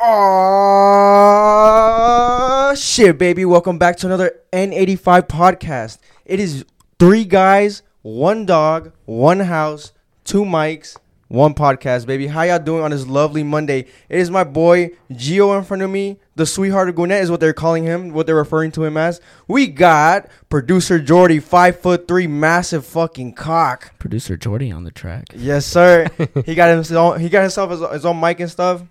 Oh shit, baby! Welcome back to another N85 podcast. It is three guys, one dog, one house, two mics, one podcast, baby. How y'all doing on this lovely Monday? It is my boy Gio in front of me. The sweetheart of Gwinnett is what they're calling him, what they're referring to him as. We got producer Jordy, five foot three, massive fucking cock. Producer Jordy on the track. Yes, sir. he got himself. He got himself his, his own mic and stuff.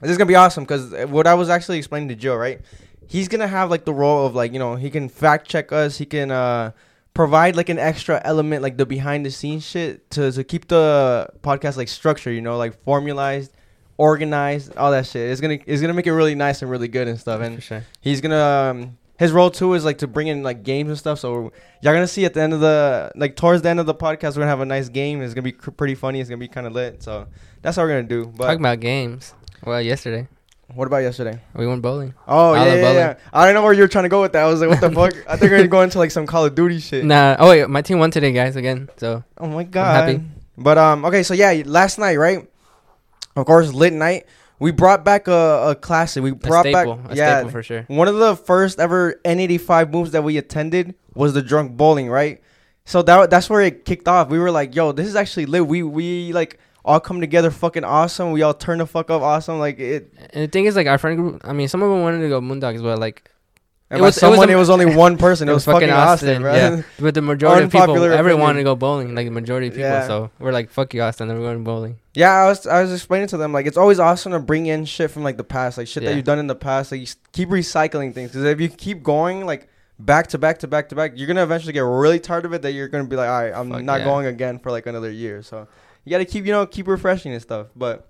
This is gonna be awesome because what I was actually explaining to Joe, right? He's gonna have like the role of like you know he can fact check us. He can uh provide like an extra element, like the behind the scenes shit, to to keep the podcast like structure. You know, like formalized, organized, all that shit. It's gonna it's gonna make it really nice and really good and stuff. And sure. he's gonna um, his role too is like to bring in like games and stuff. So y'all gonna see at the end of the like towards the end of the podcast, we're gonna have a nice game. It's gonna be cr- pretty funny. It's gonna be kind of lit. So that's what we're gonna do. But Talking about games. Well, yesterday what about yesterday? we went bowling. Oh yeah, yeah, bowling. yeah. I don't know where you're trying to go with that. I was like, what the fuck? I think we're gonna go into like some Call of Duty shit. Nah. Oh wait, my team won today, guys. Again. So Oh my god. I'm happy. But um, okay, so yeah, last night, right? Of course, lit night. We brought back a, a classic. We brought staple. back a yeah. staple for sure. One of the first ever N85 moves that we attended was the drunk bowling, right? So that that's where it kicked off. We were like, "Yo, this is actually lit." We we like all come together, fucking awesome. We all turn the fuck up, awesome. Like it. And the thing is, like our friend group. I mean, some of them wanted to go Moondogs, but like And It was- it was someone, a- it was, only one person. It, was, fucking Austin, bro. Yeah. But the majority of people, everyone opinion. wanted to go bowling. Like the majority of people. Yeah. So we're like, fuck you, Austin. Then we're going bowling. Yeah, I was I was explaining to them like it's always awesome to bring in shit from like the past, like shit that you've done in the past. Like you keep recycling things because if you keep going like back to back to back to back, you're gonna eventually get really tired of it. That you're gonna be like, all right, I'm Fuck not yeah. going again for like another year. So you gotta keep you know keep refreshing and stuff. But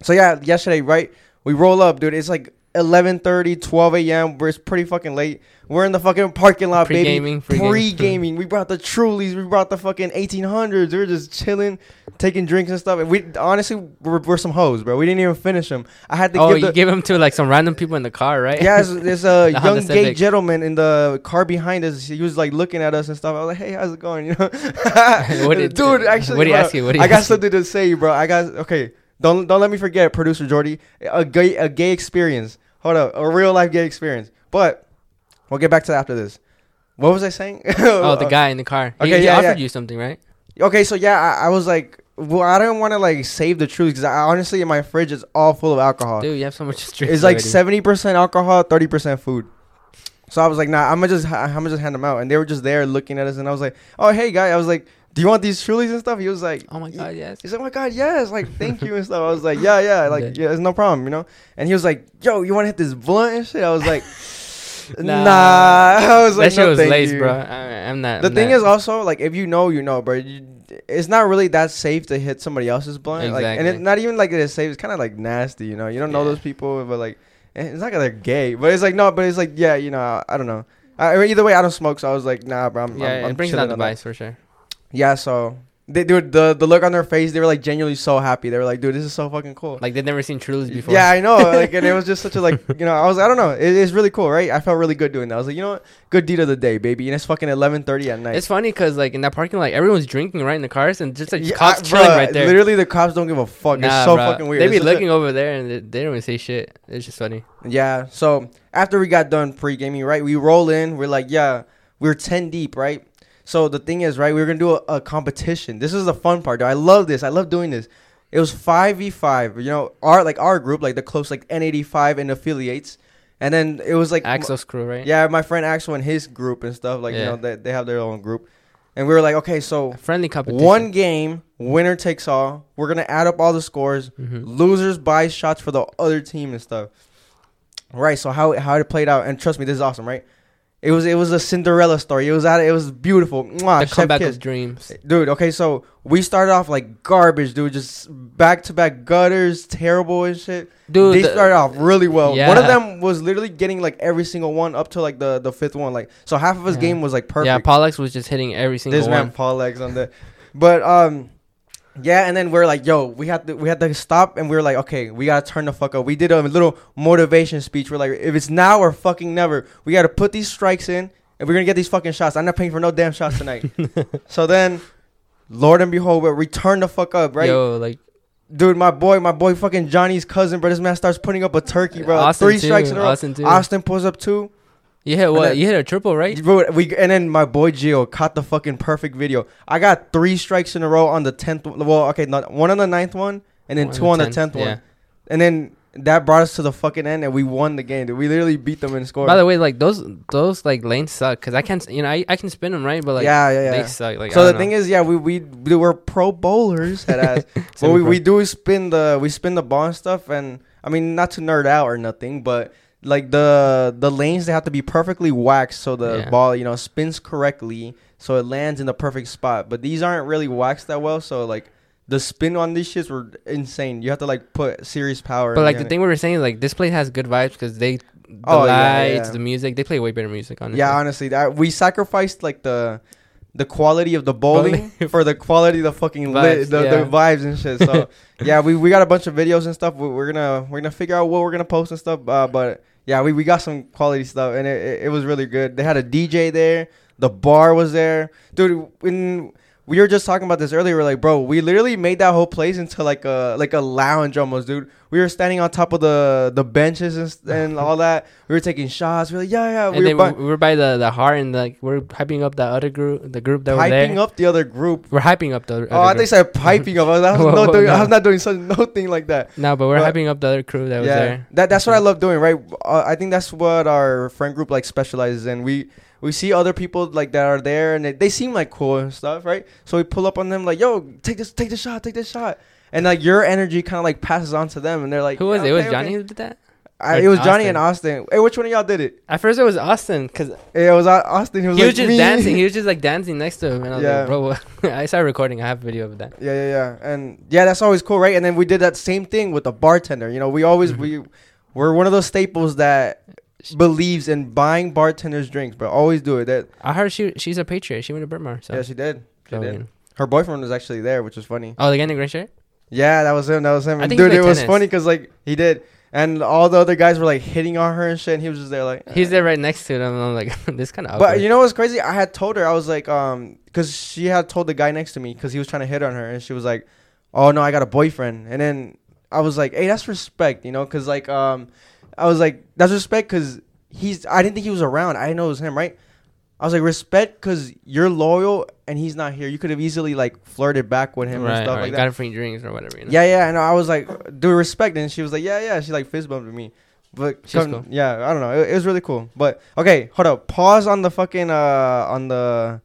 so yeah, yesterday right, we roll up, dude. It's like 11:30, 12 a.m. Where it's pretty fucking late. We're in the fucking parking lot, baby. Pre-gaming, pre-gaming. Pre-gaming. we brought the Trulies. We brought the fucking 1800s. We were just chilling, taking drinks and stuff. And we honestly we're, we're some hoes, bro. We didn't even finish them. I had to Oh, give you the. gave them to like some random people in the car, right? yeah, there's, there's a The young gay gentleman in the car behind us. He was like looking at us and stuff. I was like, "Hey, how's it going?" You know, did- dude. Actually, what he bro, ask you? What he I got you? something to say, bro. I got okay. Don't don't let me forget, producer Jordy. A gay a gay experience. Hold up, a real life gay experience. But we'll get back to that after this. What was I saying? Oh, the uh, guy in the car. He, Okay, he yeah, offered yeah. you something, right? Okay, so yeah, I, I was like, well, I don't want to like save the truth because I honestly in my fridge is all full of alcohol. Dude, you have so much to drink. it's like seventy percent alcohol, thirty percent food. So I was like, nah, I'm gonna just I'm gonna just hand them out, and they were just there looking at us, and I was like, oh hey guy, I was like, do you want these Trulies and stuff? He was like, Oh my god, yes. He's like, oh my god, yes, like thank you and stuff. I was like, yeah, yeah, like Yeah. yeah, it's no problem, you know. And he was like, yo, you want to hit this blunt and shit? I was like, nah. Nah. I was like, that shit no, was laced, you. bro. I, I'm not. The I'm thing not- is also like if you know, you know, bro. You, it's not really that safe to hit somebody else's blunt, like, and it's not even like it's safe. It's kind of like nasty, you know. You don't know those people, but like, it's not that they're gay, but it's like no, but it's like yeah, you know, I, I don't know. I, I mean, either way, I don't smoke, so I was like, nah, bro. I'm, yeah, I'm, I'm it brings down the that. vice for sure. Yeah, so they dude, the the look on their face, they were like genuinely so happy. They were like, dude, this is so fucking cool. Like they've never seen Trulies before. Yeah, I know. Like, and it was just such a like, you know, I was, I don't know, it, it's really cool, right? I felt really good doing that. I was like, you know what, good deed of the day, baby. And it's fucking eleven thirty at night. It's funny because like in that parking lot, everyone's drinking right in the cars and just like Yeah, cops I- chilling bruh, right there. Literally, the cops don't give a fuck. Nah, it's so bruh. fucking weird. They It's be a- looking over there and they, they don't even say shit. It's just funny. yeah. So after we got done pre gaming, right, we roll in. We're like, yeah, we're ten deep, right. So the thing is, right, we are gonna do a, a competition. This is the fun part, though. I love this. I love doing this. It was five v five. You know, our like our group, like the close like N85 and affiliates, and then it was like Axel's crew, right? Yeah, my friend Axel and his group and stuff. Like you know, they they have their own group, and we were like, okay, so Friendly competition. one game, winner takes all. We're gonna add up all the scores. Mhm. Losers buy shots for the other team and stuff. Right. So how how it played out, and trust me, this is awesome, right? It was it was a Cinderella story. It was it was beautiful. Mwah, The comeback kiss. of dreams. Dude, okay, so we started off like garbage, dude. Just back to back gutters, terrible and shit. Dude, they the- started off really well. One of them was literally getting like every single one up to like the the fifth one. Like so, half of his Yeah. game was like perfect. Yeah, Pollux was just hitting every single one. this man one. Paul legs on the, but um, yeah. And then we're like, yo, we had to we had to stop, and we were like, okay, we gotta turn the fuck up. We did a little motivation speech. We're like, if it's now or fucking never, we gotta put these strikes in, and we're gonna get these fucking shots. I'm not paying for no damn shots tonight. so then, Lord and behold, we turned the fuck up, right? Yo, like Dude, my boy, my boy, fucking Johnny's cousin, bro. This man starts putting up a turkey, bro. Austin Three too, strikes in a row. Austin too. Austin pulls up two. You hit what? then- you hit a triple, right? Bro, we and then my boy Gio caught the fucking perfect video. I got three strikes in a row on the tenth. Well, okay, not one on the ninth one, and then One two on the the 10th, tenth yeah. one, and then that brought us to the fucking end, and we won the game. Dude. We literally beat them in score. By the way, like those those like lanes suck because I can't. You know, I, I can spin them right, but like yeah, yeah, yeah. they suck. Like so the thing is, yeah, we we we we're pro bowlers, head ass. but we, we do spin the we spin the ball and stuff, and I mean not to nerd out or nothing, but like the the lanes they have to be perfectly waxed so the Yeah. ball you know spins correctly so it lands in the perfect spot. But these aren't really waxed that well, so like the spin on these shits were insane. You have to like put serious power. But like the it. thing we were saying, like this place has good vibes because they the Oh, yeah, yeah, yeah. the music, they play way better music. Honestly. Yeah, honestly, that we sacrificed like the the quality of the bowling for the quality of the fucking lit, the, yeah. the vibes and shit. So yeah, we, we got a bunch of videos and stuff. We, we're gonna we're gonna figure out what we're gonna post and stuff. Uh, but yeah, we, we got some quality stuff and it, it, it was really good. They had a DJ there. The bar was there, dude. When we were just talking about this earlier, we're like, bro, we literally made that whole place into like a like a lounge almost, dude. We were standing on top of the the benches and, and all that. We were taking shots. We were like, yeah, yeah. And we were bu- we were by the the heart and like we're hyping up the other group, the group that hyping there. up the other group. We're hyping up the. Other Oh, I think said piping up. I was, I was, no whoa, doing, I was not doing such no thing like that. No, but we're But- hyping up the other crew that was yeah, there. that that's what I love doing. Right, uh, I think that's what our friend group like specializes in. We we see other people like that are there and they, they seem like cool and stuff, right? So we pull up on them like, yo, take this, take this shot, take this shot. And like your energy kind of like passes on to them, and they're like, Who was "Yeah, it? It was okay, Johnny okay." who did that. I, it was Johnny and Austin? Austin. Hey, which one of y'all did it? At first it was Austin because it was Au- Austin. He was, he like, just "Me." dancing. He was just like dancing next to him, and I was Yeah. like, bro. I started recording. I have a video of that. Yeah, yeah, yeah, and yeah, that's always cool, right? And then we did that same thing with the bartender. You know, we always Mhm. we we're one of those staples that believes in buying bartenders drinks, but always do it. That I heard she she's a patriot. She went to Berkmar. So, yeah, she did. She so, did. yeah. Her boyfriend was actually there, which was funny. Oh, the guy in the shirt. Yeah, that was him. That was him. I think Dude, it was funny because like he did, and all the other guys were like hitting on her and shit. And he was just there like He's there right next to them. I'm like, this kind of. But you know what's crazy? I had told her I was like, um, because she had told the guy next to me because he was trying to hit on her, and she was like, "Oh no, I got a boyfriend." And then I was like, "Hey, that's respect," you know, because like, um, I was like, "That's respect," because he's. I didn't think he was around. I didn't know it was him, right? I was like, respect, because you're loyal and he's not here. You could have easily like flirted back with him right, and stuff right. like got that. a free drinks or whatever. You know? Yeah, yeah, and I was like, "Do respect," and she was like, "Yeah, yeah." She like fist bumped me, but come- cool. yeah, I don't know. It, it was really cool. But okay, hold up. Pause on the fucking uh on the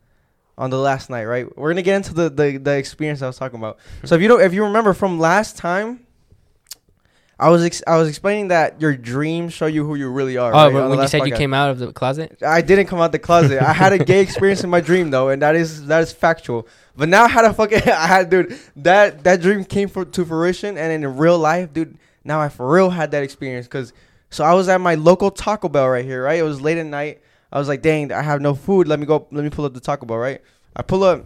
on the last night, right? We're gonna get into the the, the experience I was talking about. so if you don't, if you remember from last time. I was ex- I was explaining that your dreams show you who you really are. Oh, right, but when you said you came out of the closet. I didn't come out the closet. I had a gay experience in my dream though, and that is that is factual. But now I had a fucking I had dude that that dream came for, to fruition, and in real life, dude, now I for real had that experience. Cause so I was at my local Taco Bell right here, right? It was late at night. I was like, dang, I have no food. Let me go. Let me pull up the Taco Bell, right? I pull up,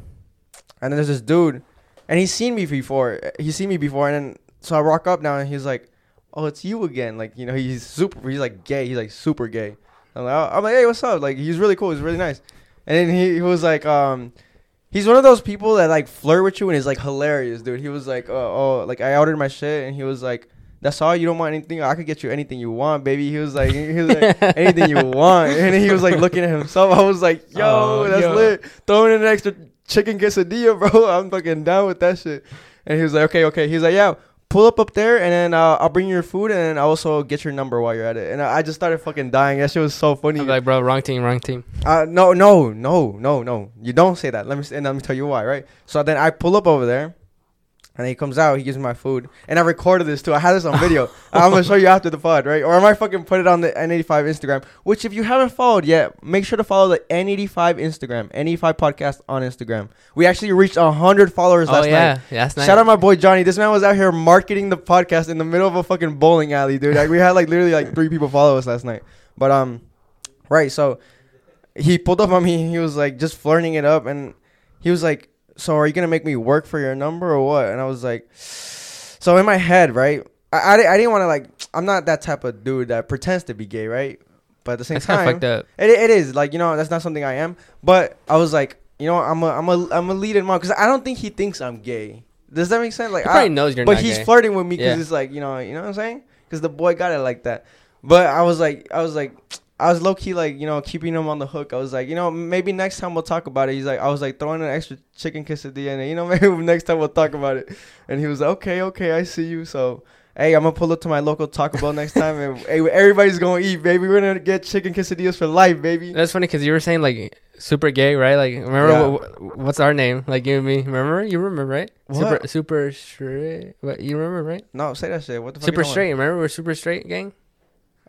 and then there's this dude, and he's seen me before. He's seen me before, and then so I walk up now, and he's like, "Oh, it's you again." Like you know, he's super. He's like gay. He's like super gay. I'm like, I'm like, hey, what's up? Like, he's really cool. He's really nice. And then he, he was like, um, he's one of those people that like flirt with you and is like hilarious, dude. He was like, oh, oh, like I ordered my shit, and he was like, that's all. You don't want anything. I could get you anything you want, baby. He was like, he was like, anything you want. And he was like looking at himself. I was like, yo, Oh, that's yo. lit. Throwing in an extra chicken quesadilla, bro. I'm fucking down with that shit. And he was like, okay, okay. He's like, yeah, pull up up there, and then uh, I'll bring you your food, and then I'll also get your number while you're at it. And I I just started fucking dying. That shit was so funny. I'm like, bro, wrong team, wrong team. Uh, no, no, no, no, no. You don't say that. Let me and let me tell you why, right? So then I pull up over there, and he comes out. He gives me my food, and I recorded this too. I had this on video. I'm gonna show you after the pod, right? Or I might fucking put it on the N85 Instagram. Which, if you haven't followed yet, make sure to follow the N85 Instagram, N85 podcast on Instagram. We actually reached hundred followers Oh last yeah, night. yeah, that's nice. Shout out my boy Johnny. This man was out here marketing the podcast in the middle of a fucking bowling alley, dude. Like we had like literally like three people follow us last night. But um, right. So he pulled up on me. He was like just flirting it up, and he was like, "So are you gonna make me work for your number or what?" And I was like, "So in my head, right? I I, I didn't want to like. I'm not that type of dude that pretends to be gay, right? But at the same That's time, fucked up. it, it is like you know that's not something I am. But I was like, you know, I'm a I'm a I'm a lead him on because I don't think he thinks I'm gay. Does that make sense? Like, He I, probably knows you're but he's gay. flirting with me because Yeah. it's like you know, you know what I'm saying? Because the boy got it like that. But I was like, I was like, I was low key like you know keeping him on the hook. I was like, you know, maybe next time we'll talk about it. He's like, I was like throwing an extra chicken quesadilla in it. You know, maybe next time we'll talk about it. And he was like, okay, okay, I see you. So. Hey, I'm gonna pull up to my local Taco Bell next time, and hey, everybody's gonna eat, baby. We're gonna get chicken quesadillas for life, baby. That's funny because you were saying like super gay, right? Like remember Yeah. what, what's our name? Like you and me. Remember? You remember, right? Super What? super straight. What you remember, right? No, say that shit. What the fuck? Super straight. Remember we're super straight gang.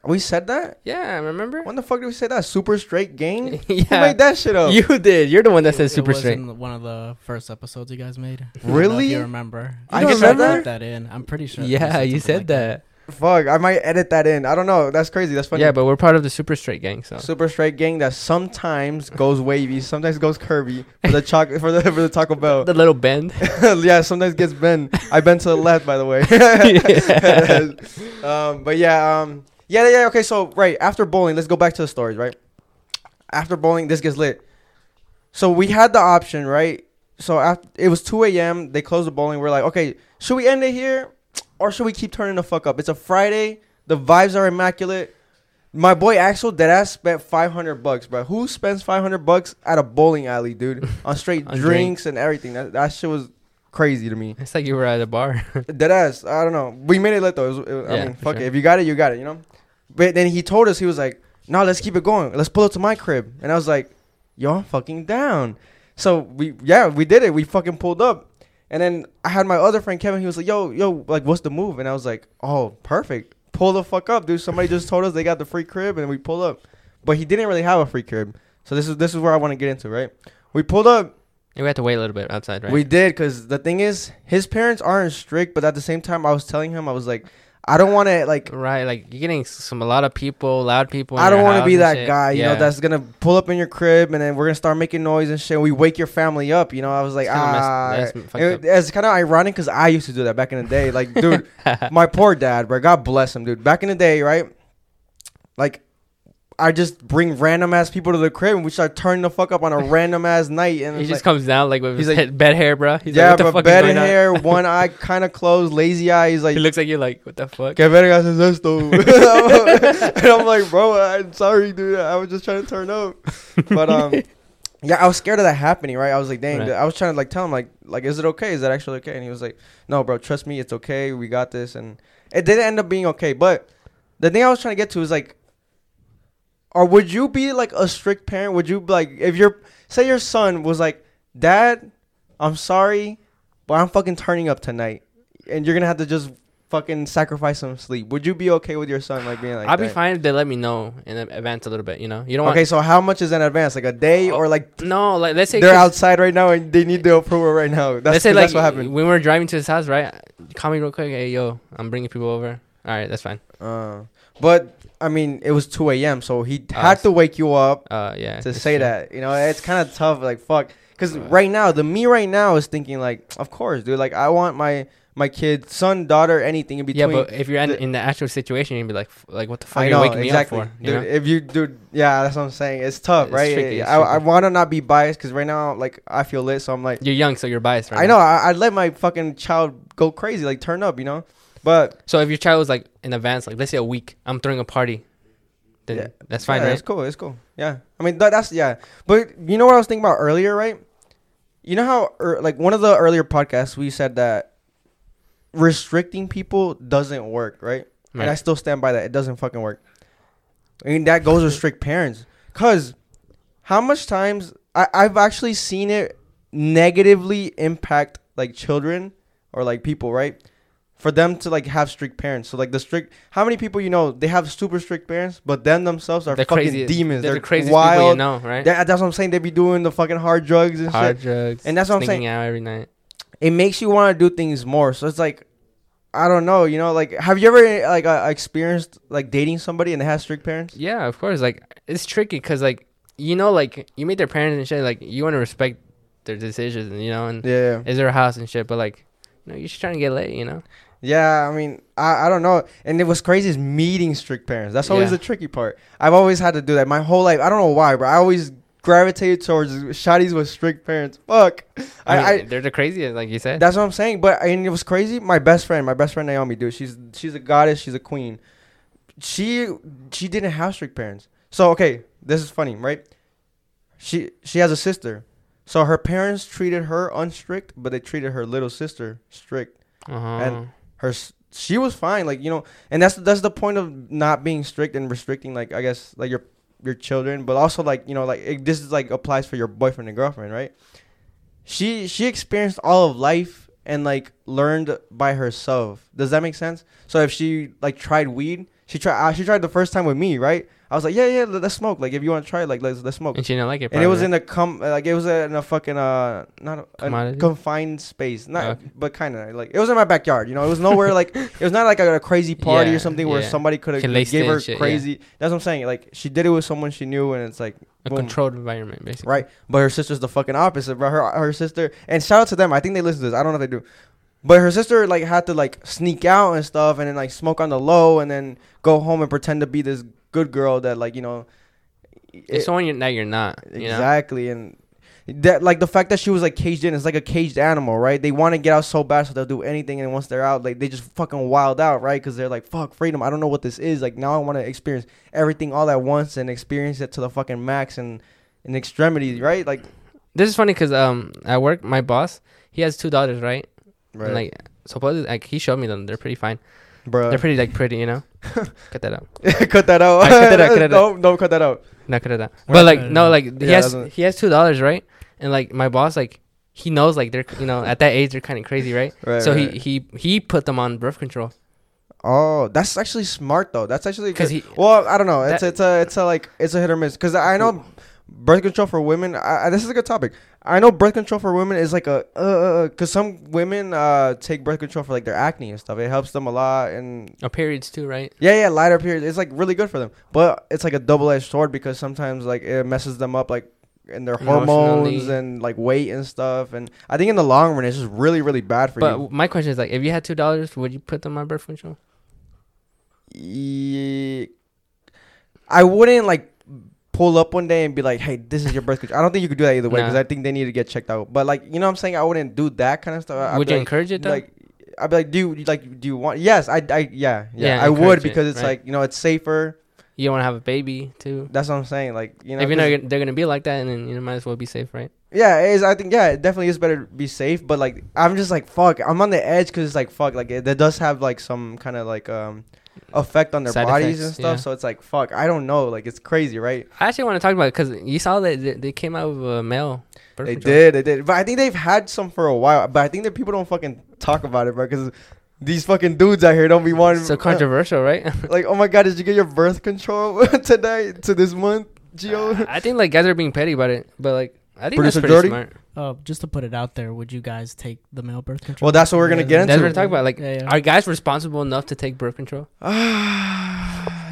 We said that. Yeah, I remember? When the fuck did we say that? Super straight gang. Who yeah, made that shit up? you did. You're the one that It- said it super was straight. in one of the first episodes you guys made. I don't know Really? if you remember? I You don't said remember. put that in. I'm pretty sure. Yeah, you said like that. Fuck, I might edit that in. I don't know. That's crazy. That's funny. Yeah, but we're part of the super straight gang, so super straight gang that sometimes goes wavy, sometimes goes curvy for the choc for the for the Taco Bell. the little bend. yeah, sometimes gets bent. I bent to the left, by the way. um, but yeah, um, yeah, yeah. Okay, so right after bowling, let's go back to the stories. Right after bowling, this gets lit. So we had the option, right? So after it was 2 a.m. They closed the bowling. We're like, okay, should we end it here, or should we keep turning the fuck up? It's a Friday. The vibes are immaculate. My boy Axel Deadass spent 500 bucks, bro. Who spends 500 bucks at a bowling alley, dude? On straight On drinks and everything. That, that shit was crazy to me. it's like you were at a bar. Deadass. I don't know. We made it lit though. It was, it- I Yeah, mean, fuck sure. it. If you got it, you got it. You know. But then he told us he was like, "No, let's keep it going. Let's pull up to my crib." And I was like, "Yo, I'm fucking down." So we, yeah, we did it. We fucking pulled up. And then I had my other friend Kevin. He was like, "Yo, yo, like, what's the move?" And I was like, "Oh, perfect. Pull the fuck up, dude. Somebody just told us they got the free crib, and we pull up." But he didn't really have a free crib. So this is this is where I want to get into, right? We pulled up. we had to wait a little bit outside, right? We did because the thing is, his parents aren't strict, but at the same time, I was telling him, I was like, I don't want to like. right, like you're getting some a lot of people, loud people. in I don't want to be that shit. guy, you Yeah. know, that's gonna pull up in your crib and then we're gonna start making noise and shit. We wake your family up, you know. I was like, It's messed- ah, that's it- it's kind of ironic because I used to do that back in the day. Like, dude, my poor dad, bro. God bless him, dude. Back in the day, right? Like, I just bring random ass people to the crib and we start turning the fuck up on a random ass night. And he just like, comes down like with He's his like- head, bed hair, bro. He's yeah, like, what the but fuck bed going on? hair, one eye kind of closed, lazy eye. He's like, He looks like you're like, what the fuck? Que vergas es esto? and I'm like, bro, I'm sorry, dude. I was just trying to turn up. But um, yeah, I was scared of that happening, right? I was like, dang. Right. I was trying to like tell him like, like, is it okay? Is that actually okay? And he was like, no, bro, trust me, it's okay. We got this. And it didn't end up being okay. But the thing I was trying to get to is like, or would you be like a strict parent? Would you like if your say your son was like, Dad, I'm sorry, but I'm fucking turning up tonight, and you're gonna have to just fucking sacrifice some sleep. Would you be okay with your son like being like? I'd be fine if they let me know in advance a little bit. You know, you don't Okay, so how much is in advance? Like a day or like no. Like let's say they're outside right now and they need the approval right now. That's, let's say like that's what happened. when we were driving to his house, right? Call me real quick. Hey, yo, I'm bringing people over. All right, that's fine. Uh, but I mean, it was 2 a.m., so he Uh, had to wake you up Uh, yeah. to say true. that. You know, it's kind of tough. Like fuck, because right now the me right now is thinking like, of course, dude. Like I want my my kid, son, daughter, anything in between. Yeah, but if you're in, the- in the actual situation, you'd be like, like, what the fuck I are you waking exactly, me up for? Dude. know? If you, dude, yeah, that's what I'm saying. It's tough, It's right? tricky, it's I, I want to not be biased because right now, like, I feel lit, so I'm like, You're young, so you're biased, right? I now. know, I, I'd let my fucking child go crazy, like turn up, you know. But So if your child was like in advance, like let's say a week, I'm throwing a party, then Yeah. that's fine, yeah, right? It's cool. It's cool. Yeah. I mean, that, that's yeah. But you know what I was thinking about earlier, right? You know how, er, like, one of the earlier podcasts we said that restricting people doesn't work, right? And I Right. still stand by that. It doesn't fucking work. I mean, that goes with strict parents. Cause how much times I, I've actually seen it negatively impact like children or like people, right? For them to like have strict parents. So like the strict how many people you know they have super strict parents, but them themselves are They're fucking crazy. demons. They're, They're, the craziest wild. people you know, right? That- that's what I'm saying. They be doing the fucking hard drugs and Hard shit. drugs, And that's what I'm saying. out every night. It makes you want to do things more. So it's like I don't know, you know, like have you ever like uh, experienced like dating somebody and they have strict parents? Yeah, of course. Like it's tricky because like you know, like you meet their parents and shit. Like you want to respect their decisions, and you know, and Yeah. is their house and shit. But like, you know, you're just trying to get laid, you know. Yeah, I mean, I, I don't know. And it was crazy is meeting strict parents. That's always Yeah. the tricky part. I've always had to do that my whole life. I don't know why, but I always gravitated towards shotties with strict parents. Fuck. I, mean, I they're the craziest, like you said. that's what I'm saying. But and it was crazy. My best friend, my best friend Naomi, dude. She's she's a goddess. She's a queen. She she didn't have strict parents. So okay, this is funny, right? She she has a sister. So her parents treated her unstrict, but they treated her little sister strict. uh-huh. and- Her she was fine, like you know, and that's that's the point of not being strict and restricting, like I guess like your your children, but also like you know like it, this is like applies for your boyfriend and girlfriend, right? She she experienced all of life and like learned by herself. Does that make sense? So if she like tried weed, she tried uh, she tried the first time with me, right? I was like, yeah, yeah, let- let's smoke. Like if you want to try, it, like let's let's smoke. and she didn't like it. And it was in a com like it was in a fucking uh not a, a confined space, not Okay. but kind of like it was in my backyard. You know, it was nowhere like it was not like a, a crazy party Yeah, or something where yeah. somebody could have gave her shit, yeah. crazy. That's what I'm saying. Like she did it with someone she knew, and it's like a boom. controlled environment, basically. right. But her sister's the fucking opposite, bro. Her her sister and shout out to them. I think they listen to this. I don't know if they do. But her sister like had to like sneak out and stuff, and then like smoke on the low, and then go home and pretend to be this good girl that like you know. It's someone you're, that you're not. You know? Exactly, and that like the fact that she was like caged in is like a caged animal, right? They want to get out so bad, so they'll do anything, and once they're out, like they just fucking wild out, right? Because they're like, "Fuck freedom! I don't know what this is." Like now, I want to experience everything all at once and experience it to the fucking max and in extremity, right? Like, This is funny because um at work my boss he has two daughters right, right, and like supposedly like he showed me them they're pretty fine bro. they're pretty like pretty you know cut that out cut that out. I cut that out, cut that out. don't don't cut that out. not cut it out Right, but like no like he Yeah, has doesn't- he has two dollars right and like my boss like he knows like they're you know at that age they're kind of crazy right Right. so right. he he he put them on birth control Oh, that's actually smart though. That's actually because he Well, I don't know. It's That- it's a it's a like it's a hit or miss because I know birth control for women. I, I- this is a good topic. I know birth control for women is like a uh because some women uh take birth control for like their acne and stuff. It helps them a lot and oh periods too right yeah yeah lighter periods. It's like really good for them. But it's like a double edged sword because sometimes like it messes them up like in their hormones and like weight and stuff. And I think in the long run it's just really really bad for but you. But my question is like if you had two dollars would you put them on birth control Ye- I wouldn't like pull up one day and be like, "Hey, this is your birth control." I don't think you could do that either way because Nah. I think they need to get checked out. But like, you know, what I'm saying I wouldn't do that kind of stuff. I'd would you like, encourage it though like, I'd be like, "Do you like? Do you want?" Yes, I, I, yeah, yeah, Yeah, I would it, because it's right. like you know it's safer. you don't want to have a baby too That's what I'm saying. Like you know, if you know they're gonna be like that and then you know, might as well be safe right yeah, it is. I think yeah, it definitely is better to be safe. But like, I'm just like fuck. I'm on the edge because it's like fuck. Like it, that does have like some kind of like um effect on their Side bodies effects, and stuff. yeah. So it's like fuck. I don't know. Like it's crazy, right? I actually want to talk about it because you saw that they, they came out with a male. birth They control. did, they did. But I think they've had some for a while. But I think that people don't fucking talk about it, bro. Because these fucking dudes out here don't be wanting. So controversial, right? like, oh my god, did you get your birth control today to this month, Gio? I think like guys are being petty about it, but like I think Producer that's pretty Jordy? smart. Uh, just to put it out there, would you guys take the male birth control? Well, that's what we're gonna Yeah, get That's into. what we're talking about. Like, Yeah, yeah. are guys responsible enough to take birth control?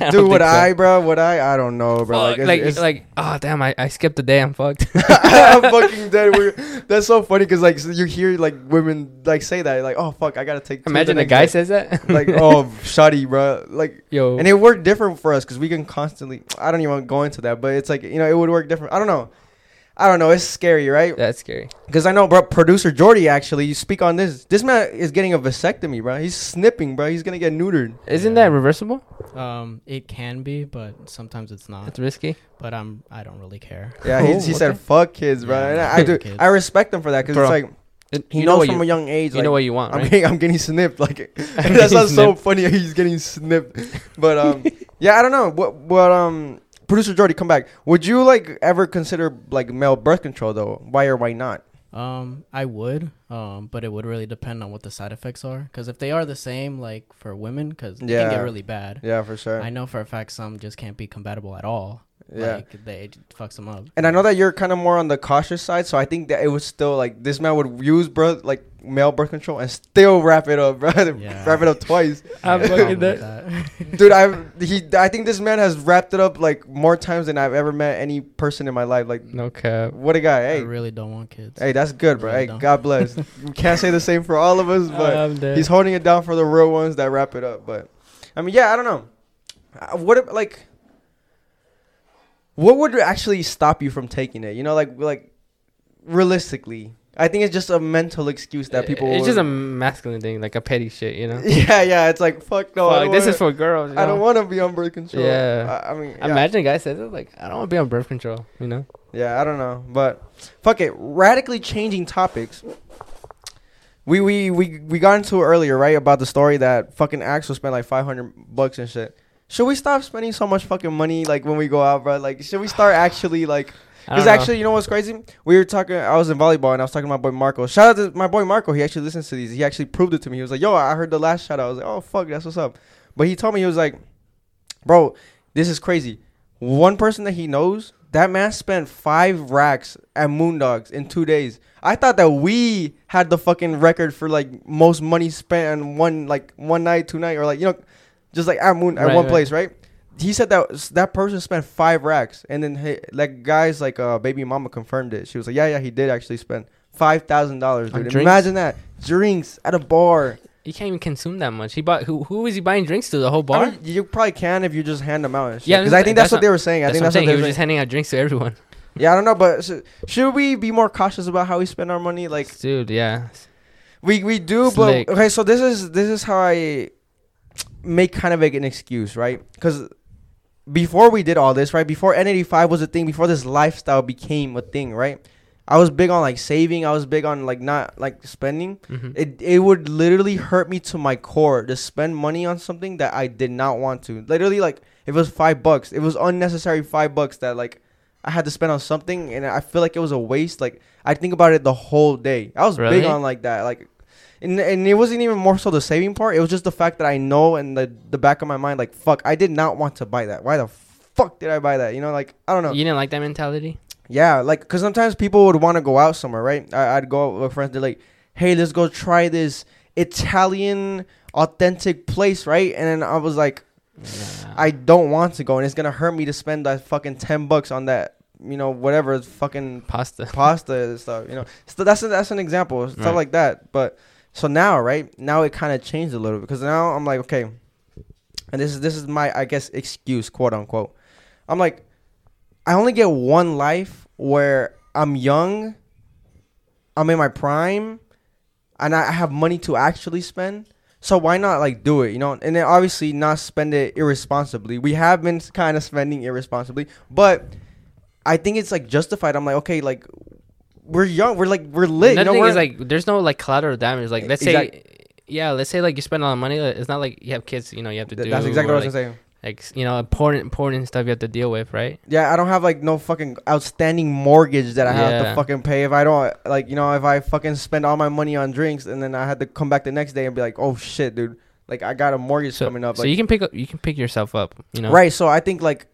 Dude, don't would think so. I, bro? Would I? I don't know, bro. Fuck, it's- like, it's- like, oh damn, I, I skipped the day. I'm fucked. I'm fucking dead. We're, that's so funny because like so you hear like women like say that like oh fuck I gotta take. two Imagine the a next guy day. says that. like oh shoddy bro like yo, and it worked different for us because we can constantly I don't even want to go into that but it's like you know it would work different I don't know I don't know it's scary right that's scary. because I know bro producer Jordy actually you speak on this this man is getting a vasectomy bro he's snipping bro he's gonna get neutered Isn't Yeah. that reversible? Um, it can be, but sometimes it's not. It's risky. But I'm, I don't really care. yeah Oh, he, he said fuck kids bro Yeah, and I'm I, I do kids. I respect him for that because it's like It- he you knows what from you, a young age you like, know what you want, I'm getting I'm getting snipped like that Getting sounds so funny he's getting snipped but um yeah I don't know what what um producer Jordy come back would you like ever consider like male birth control though why or why not Um, I would. Um, but it would really depend on what the side effects are. Because if they are the same, like for women, because it can Yeah. get really bad. yeah for sure I know for a fact some just can't be compatible at all. yeah Like they it fucks them up. and I know that you're kind of more on the cautious side so I think that it was still like this man would use birth like male birth control and still wrap it up bro Yeah. wrap it up twice I'm Yeah, fucking problem that. dude I he I think this man has wrapped it up like more times than I've ever met any person in my life like No cap. what a guy I really don't want kids. Hey, that's good, bro. Really Hey, don't. God bless. we can't say the same for all of us, but he's holding it down for the real ones that wrap it up. But I mean, yeah, I don't know. Uh, what if, like? what would actually stop you from taking it? You know, like like realistically, I think it's just a mental excuse that people. It's just a masculine thing, like a petty shit, you know. yeah, yeah. It's like fuck no. Fuck, don't this wanna- is for girls. You I don't want to be on birth control. Yeah. I, I mean, yeah. Imagine a guy says it like, I don't want to be on birth control, you know. Yeah, I don't know, but fuck it. Radically changing topics. We we we we got into it earlier, right? About the story that fucking Axel spent like five hundred bucks and shit. Should we stop spending so much fucking money like when we go out, bro? Like, should we start actually like? Because actually, you know what's crazy? We were talking. I was in volleyball and I was talking to my boy Marco. Shout out to my boy Marco. He actually listens to these. He actually proved it to me. He was like, "Yo, I heard the last shout." out." I was like, "Oh fuck, that's what's up." But he told me he was like, "Bro, this is crazy. One person that he knows, that man spent five racks at Moondogs in two days. I thought that we had the fucking record for like most money spent on one like one night, two night, or like you know, just like at Moon at Right, one right. place, right? He said that that person spent five racks, and then he, like guys like uh baby mama confirmed it. She was like, yeah, yeah, he did actually spend five thousand dollars, dude. Imagine that drinks at a bar. You can't even consume that much. He bought who? Who is he buying drinks to? The whole I bar. mean, you probably can if you just hand them out. And shit. Yeah, because I think that's, that's what not- they were saying. I That's think what I'm that's saying. what He they was were just handing out drinks to everyone. Yeah, I don't know, but sh- should we be more cautious about how we spend our money? Like Dude, yeah. we we do, Slick. but okay. So this is this is how I make kind of like an excuse, right? Because before we did all this, right? Before N85 was a thing, before this lifestyle became a thing, right? I was big on like saving. I was big on like not like spending. hmm It it would literally hurt me to my core to spend money on something that I did not want to. Literally, like it was five bucks, it was unnecessary five bucks that like I had to spend on something, and I feel like it was a waste. Like I think about it the whole day. I was Really? big on like that, like. And, and it wasn't even more so the saving part. It was just the fact that I know in the, the back of my mind, like, fuck, I did not want to buy that. Why the fuck did I buy that? You know, like, I don't know. You didn't like that mentality. Yeah, like because sometimes people would want to go out somewhere, right? I, I'd go out with friends. They're like, "Hey, let's go try this Italian authentic place," right? And then I was like, Nah. "I don't want to go, and it's gonna hurt me to spend that fucking ten bucks on that, you know, whatever fucking pasta. pasta and stuff, you know." So that's a, that's an example, stuff Right. like that. But so now, right now, it kind of changed a little bit because now I'm like, okay, and this is this is my I guess excuse, quote unquote. I'm like, I only get one life where I'm young, I'm in my prime, and I have money to actually spend. So why not like do it, you know? And then obviously not spend it irresponsibly. We have been kind of spending irresponsibly, but I think it's like justified. I'm like, okay, like we're young, we're like we're lit. Another you know, thing is like, there's no like collateral damage. Like, let's say, yeah, let's say like you spend a lot of money. It's not like you have kids. You know, you have to do. that's exactly or, what I was like, gonna like you know important important stuff you have to deal with, right? Yeah, I don't have like no fucking outstanding mortgage that I have to fucking pay. If I don't like, you know, if I fucking spend all my money on drinks and then I had to come back the next day and be like, oh shit, dude, like I got a mortgage So, coming up. so like, you can pick up, you can pick yourself up. You know, Right. So I think like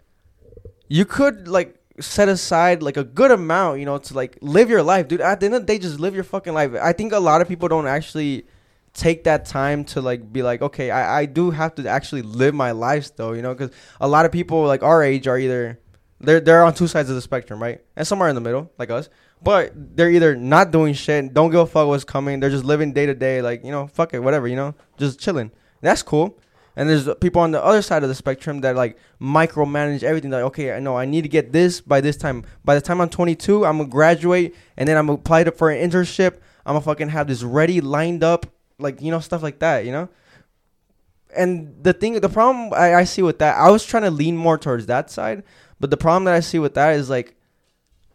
you could like set aside like a good amount, you know, to like live your life, dude. At the end of the day, just live your fucking life. I think a lot of people don't actually take that time to like be like, okay, I, I do have to actually live my life though, you know, because a lot of people like our age are either they're they're on two sides of the spectrum, right, and somewhere in the middle, like us. But they're either not doing shit, don't give a fuck what's coming. They're just living day to day, like you know, fuck it, whatever, you know, just chilling. That's cool. And there's people on the other side of the spectrum that like micromanage everything. Like, okay, I know I need to get this by this time. By the time I'm 22, I'm gonna graduate, and then I'm gonna apply for an internship. I'm gonna fucking have this ready, lined up, like you know, stuff like that. You know. And the thing, the problem I, I see with that, I was trying to lean more towards that side, but the problem that I see with that is like,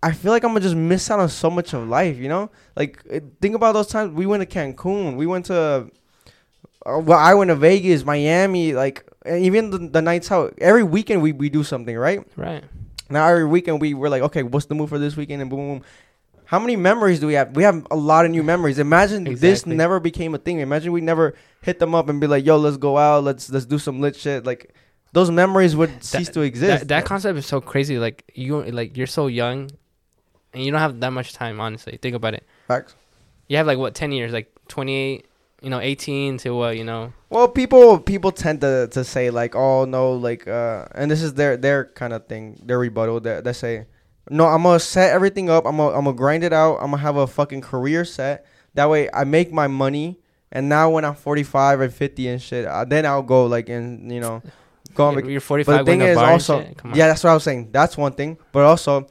I feel like I'm gonna just miss out on so much of life. You know, like think about those times we went to Cancun, we went to Uh, well, I went to Vegas, Miami, like even the, the nights out. Every weekend we, we do something, right? right? Now every weekend we were like, okay, what's the move for this weekend? And boom, boom. How many memories do we have? We have a lot of new memories. Imagine this never became a thing. Imagine we never hit them up and be like, yo, let's go out, let's let's do some lit shit. Like those memories would cease to exist. That, that concept is so crazy. Like you, like you're so young, and you don't have that much time. Honestly, think about it. Facts. You have like what ten years, like twenty eight, you know, eighteen to what, you know. Well, people people tend to, to say like, oh no, like, uh, and this is their their kind of thing, their rebuttal. That they say, no, I'm gonna set everything up. I'm gonna I'm gonna grind it out. I'm gonna have a fucking career set. That way, I make my money. And now when I'm 45 or 50 and shit, uh, then I'll go like and you know, go on You're- vacation. You're But 45 the thing going to a is also, shit. Come on. yeah, that's what I was saying. That's one thing. But also,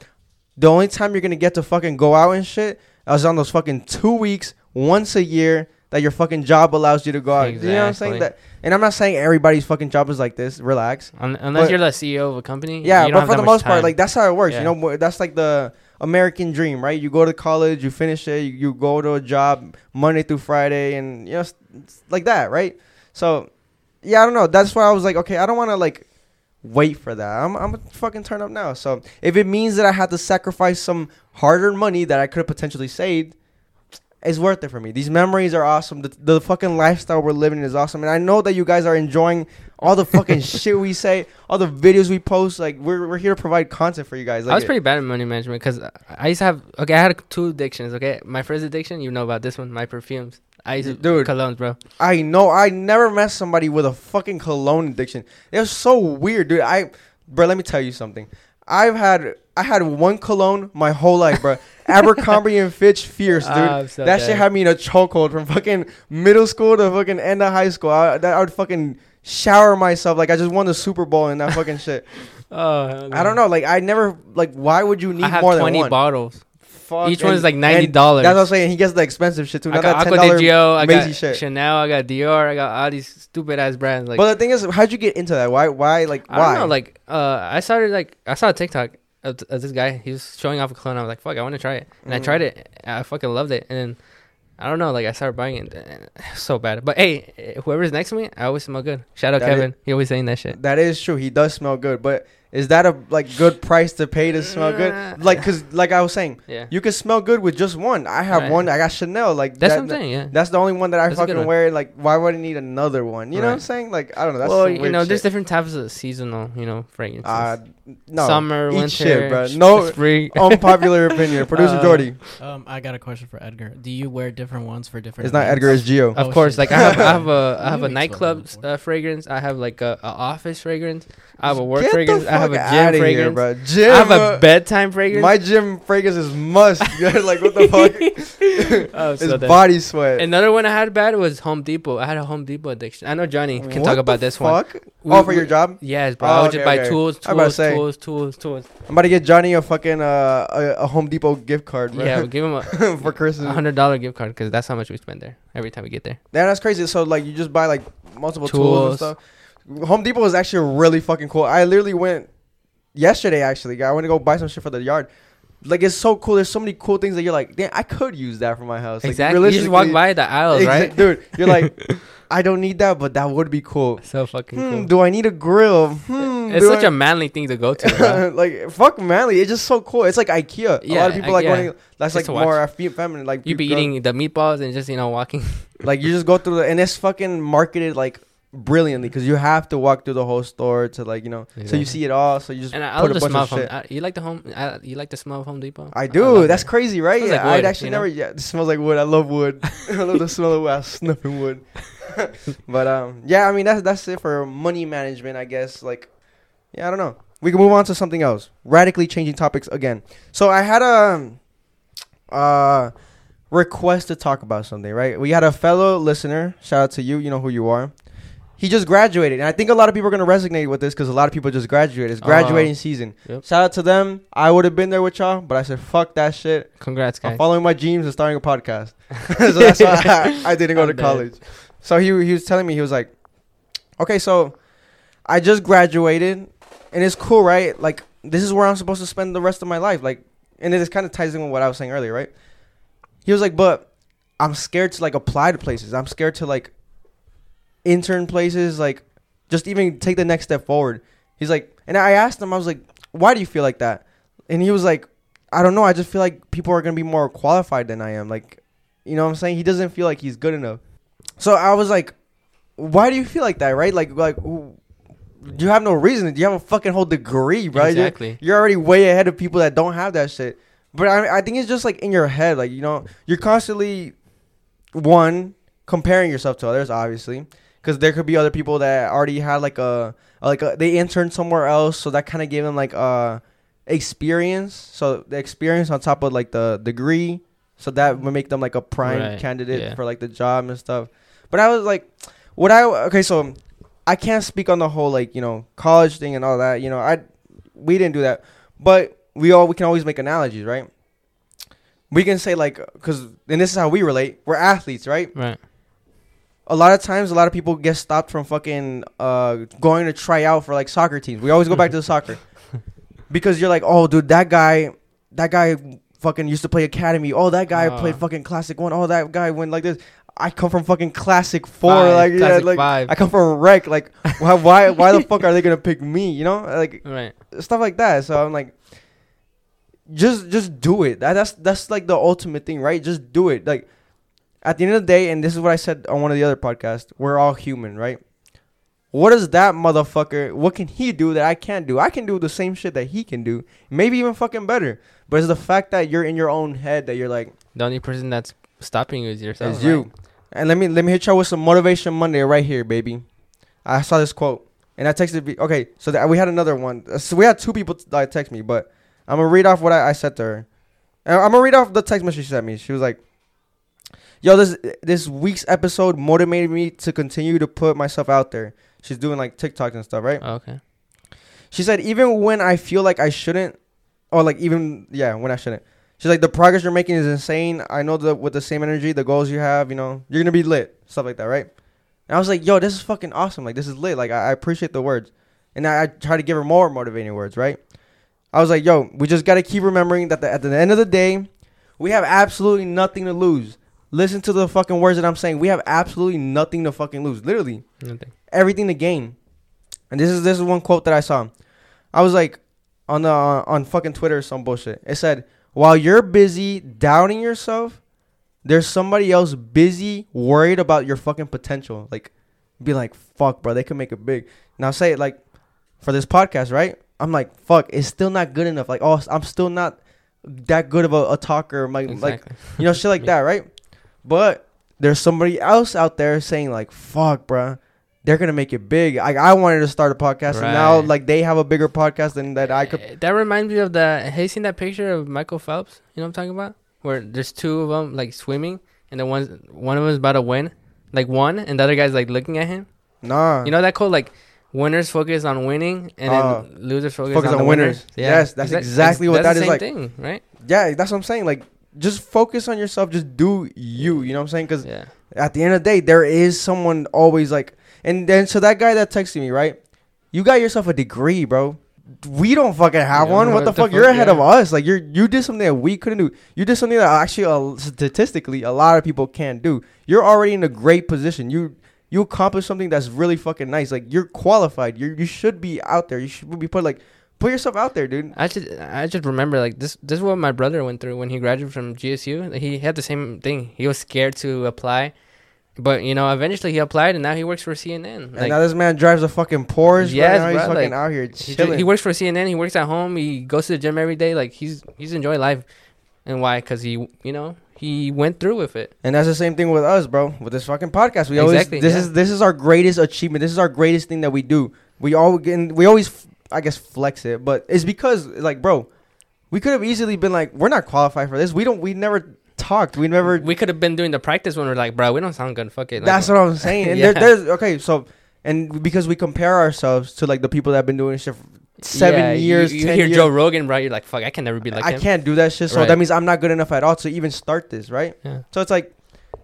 the only time you're gonna get to fucking go out and shit is on those fucking two weeks once a year that your fucking job allows you to go out. You know what I'm saying? That, and I'm not saying everybody's fucking job is like this. Relax. Un- unless but- you're the CEO of a company. Yeah, you don't but for the most part, like that's how it works. Yeah. You know, that's like the American dream, right? You go to college, you finish it, you, you go to a job Monday through Friday, and you know, like that, right? So, yeah, I don't know. That's why I was like, okay, I don't want to like wait for that. I'm I'm gonna fucking turn up now. So if it means that I had to sacrifice some hard-earned money that I could have potentially saved. It's worth it for me. These memories are awesome. The, the fucking lifestyle we're living is awesome, and I know that you guys are enjoying all the fucking shit we say, all the videos we post. Like we're we're here to provide content for you guys. Like I was pretty bad at money management because I used to have okay. I had two addictions. Okay, my first addiction, you know about this one, my perfumes. I used to Dude. colognes, bro. I know. I never met somebody with a fucking cologne addiction. It was so weird, dude. I, bro, let me tell you something. I've had I had one cologne my whole life, bro. Abercrombie and Fitch Fierce, dude. Ah, so that dead. shit had me in a chokehold from fucking middle school to fucking end of high school. I, that I would fucking shower myself like I just won the Super Bowl in that fucking shit. Oh, I don't know. Like I never like. Why would you need more than 20 one? bottles. Fuck, Each one is like $90. That's what I'm saying. He gets the expensive shit too. I got Acqua di Gio, I got shit. Chanel, I got Dior, I got all these stupid ass brands. Like, but the thing is, how'd you get into that? Why? Why? Like, I why? don't know. Like, uh, I started like I saw a TikTok of, th- of this guy. He was showing off a cologne. I was like, fuck, I want to try it, and I Mhm. tried it. I fucking loved it, and then I don't know. Like, I started buying it. So bad. But hey, whoever's next to me, I always smell good. Shout out That Kevin. He always saying that shit. that is true. He does smell good, but is that a like good price to pay to smell good? Like, cause like I was saying, Yeah, you can smell good with just one. I have Right. one. I got Chanel. Like that's that, what Yeah. That's the only one that I That's fucking wear. Like, why would I need another one? You know what I'm saying? Like, I don't know. That's well, you weird know, there's different types of seasonal, you know, fragrances. Uh, no. Summer, Eat winter, shit, bro. No- spring. Unpopular opinion. Producer Uh, Jordy. Um, I got a question for Edgar. Do you wear different ones for different? It's not events? Edgar. It's Gio. Of Oh, course, shit. like I have, I have a, I have a nightclub uh, fragrance. I have like a, a office fragrance. I have a work Get fragrance. Have a gym fragrance. here, bro. Gym. I have a bedtime fragrance. My gym fragrance is must. like what the fuck? oh, it's so dead. body sweat. Another one I had bad was Home Depot. I had a Home Depot addiction. I know Johnny can What talk about this one. fuck? We- oh, for we- your job? Yes, bro. Oh, I would okay, just buy okay. tools, I was about to tools, tools, tools, tools. I'm about to get Johnny a fucking uh, a, a Home Depot gift card, bro. Yeah, we'll give him a for Christmas. a hundred dollar gift card because that's how much we spend there every time we get there. Yeah, that's crazy. So like, you just buy like multiple tools, and stuff. Home Depot is actually really fucking cool. I literally went yesterday. Actually, I went to go buy some shit for the yard. Like it's so cool. There's so many cool things that you're like, damn, I could use that for my house. Like, exactly. You just walk by the aisles, Exa- right? dude? You're like, I don't need that, but that would be cool. So fucking Hmm, cool. do I need a grill? Hmm, It's such I- a manly thing to go to, like fuck manly. It's just so cool. It's like IKEA. Yeah, a lot of people I- like yeah. going. That's Just like more fe- feminine. Like You be eating the meatballs and just you know walking. Like you just go through the and it's fucking marketed like brilliantly because you have to walk through the whole store to like you know so you see it all. So you just And I, I put love a the bunch smell of of Home. shit. I, you like the home? I, you like the smell of Home Depot? I do. it. That's crazy, right? Yeah, like I'd actually you know? never. Yeah, it smells like wood. I love wood. I love the smell of wood. I sniffing wood. but um, yeah. I mean, that's that's it for money management. I guess. Like, yeah, I don't know. We can move on to something else. Radically changing topics again. So I had a um, uh request to talk about something. Right. We had a fellow listener. Shout out to you. You know who you are. He just graduated, and I think a lot of people are gonna resonate with this because a lot of people just graduated. It's Uh, graduating season. yep. Shout out to them. I would have been there with y'all, but I said fuck that shit. Congrats, I'm guys. following my dreams and starting a podcast. so that's why I, I didn't go I'm to dead. college. So he he was telling me he was like, okay, so I just graduated, and it's cool, right? Like this is where I'm supposed to spend the rest of my life. Like, and it kind of ties in with what I was saying earlier, right? He was like, but I'm scared to like apply to places. I'm scared to like intern places, like just even take the next step forward. He's like, and I asked him, I was like, why do you feel like that? And he was like, I don't know. I just feel like people are gonna be more qualified than I am. Like, you know what I'm saying? He doesn't feel like he's good enough. So I was like, why do you feel like that? Right? Like, like you have no reason. You have a fucking whole degree, right? You're- Exactly. You're, already way ahead of people that don't have that shit. But I, I think it's just like in your head. Like you know, you're constantly one comparing yourself to others, obviously, because there could be other people that already had like a like a, they interned somewhere else, so that kind of gave them like uh experience. So the experience on top of like the degree, so that would make them like a prime Right, candidate yeah. for like the job and stuff. But I was like, what I okay, so I can't speak on the whole like you know college thing and all that. You know, I we didn't do that, but we all we can always make analogies, right? We can say like, cause and this is how we relate. We're athletes, right? Right. A lot of times, a lot of people get stopped from fucking uh going to try out for like soccer teams. We always go back to the soccer because you're like, oh, dude, that guy, that guy fucking used to play academy. Oh, that guy Uh. played fucking classic one. Oh, that guy went like this. I come from fucking classic four. Five, like, yeah, like five. I come from rec. Like, why, why, why the fuck are they gonna pick me? You know, like Right. stuff like that. So I'm like, just, just do it. That, that's that's like the ultimate thing, right? Just do it. Like, at the end of the day, and this is what I said on one of the other podcasts. We're all human, right? What does that motherfucker? What can he do that I can't do? I can do the same shit that he can do, maybe even fucking better. But it's the fact that you're in your own head that you're like, The only person that's stopping you is yourself. it's you. And let me let me hit y'all with some motivation Monday right here, baby. I saw this quote and I texted. Okay, so that we had another one. Uh, So we had two people that text me, but I'm gonna read off what I, I said to her. And I'm gonna read off the text message she sent me. She was like, "Yo, this this week's episode motivated me to continue to put myself out there." She's doing like TikTok and stuff, right? Oh, okay. She said, even when I feel like I shouldn't, or like even yeah, when I shouldn't. She's like, the progress you're making is insane. I know that with the same energy, the goals you have, you know, you're gonna be lit, stuff like that, right? And I was like, yo, this is fucking awesome. Like this is lit. Like I, I appreciate the words, and I, I try to give her more motivating words, right? I was like, yo, we just gotta keep remembering that the, at the end of the day, we have absolutely nothing to lose. Listen to the fucking words that I'm saying. We have absolutely nothing to fucking lose. Literally, Nothing. everything to gain. And this is this is one quote that I saw. I was like on the on fucking Twitter or some bullshit. It said, "While you're busy doubting yourself, there's somebody else busy worried about your fucking potential." Like be like, "Fuck, bro, they can make it big." Now say it like for this podcast, right? I'm like, "Fuck, it's still not good enough." Like, "Oh, I'm still not that good of a, a talker." Like like you know, shit like that, right? But there's somebody else out there saying like, "Fuck, bruh, they're gonna make it big." I I wanted to start a podcast, and now like they have a bigger podcast than that I could. Uh, That reminds me of the. Have you seen that picture of Michael Phelps? You know what I'm talking about? Where there's two of them like swimming, and the one's one of them is about to win, like one, and the other guy's like looking at him. Nah, You know that quote like. Winners focus on winning, and then Uh, losers focus, focus on, on winners. winners. Yeah. Yes, that's Exa- exactly what that's that the is same like. Thing, right? yeah, that's what I'm saying. Like, just focus on yourself. Just do you. You know what I'm saying? Because Yeah. at the end of the day, there is someone always like, and then so that guy that texted me, right? You got yourself a degree, bro. We don't fucking have one. What the the fuck? You're fuck, ahead yeah. of us. Like you're you did something that we couldn't do. You did something that actually uh, statistically a lot of people can't do. You're already in a great position. You you accomplished something that's really fucking nice. Like you're qualified. You you should be out there. You should be put like put yourself out there, dude. I just I just remember like this this is what my brother went through when he graduated from GSU. He had the same thing. He was scared to apply, but you know eventually he applied and now he works for CNN. and Like now this man drives a fucking Porsche. Yes, right now. He's bro, fucking like, out here he, chilling. he works for CNN. He works at home. He goes to the gym every day. Like he's he's enjoying life, and why? Because he you know he went through with it. And that's the same thing with us, bro. With this fucking podcast, we Exactly, always this yeah. is this is our greatest achievement. This is our greatest thing that we do. We all we always, I guess, flex it, but it's because like, bro, we could have easily been like, we're not qualified for this. We don't. We never talked. We never. We could have been doing the practice when we're like, bro, we don't sound good. Fuck it. Like, that's what I'm saying. And Yeah. there, there's okay. So and because we compare ourselves to like the people that have been doing shit for seven Yeah, years, You, 10 hear years. Joe Rogan, right? You're like, fuck, I can never be like I him. can't do that shit. So Right. that means I'm not good enough at all to even start this, right? Yeah. So it's like,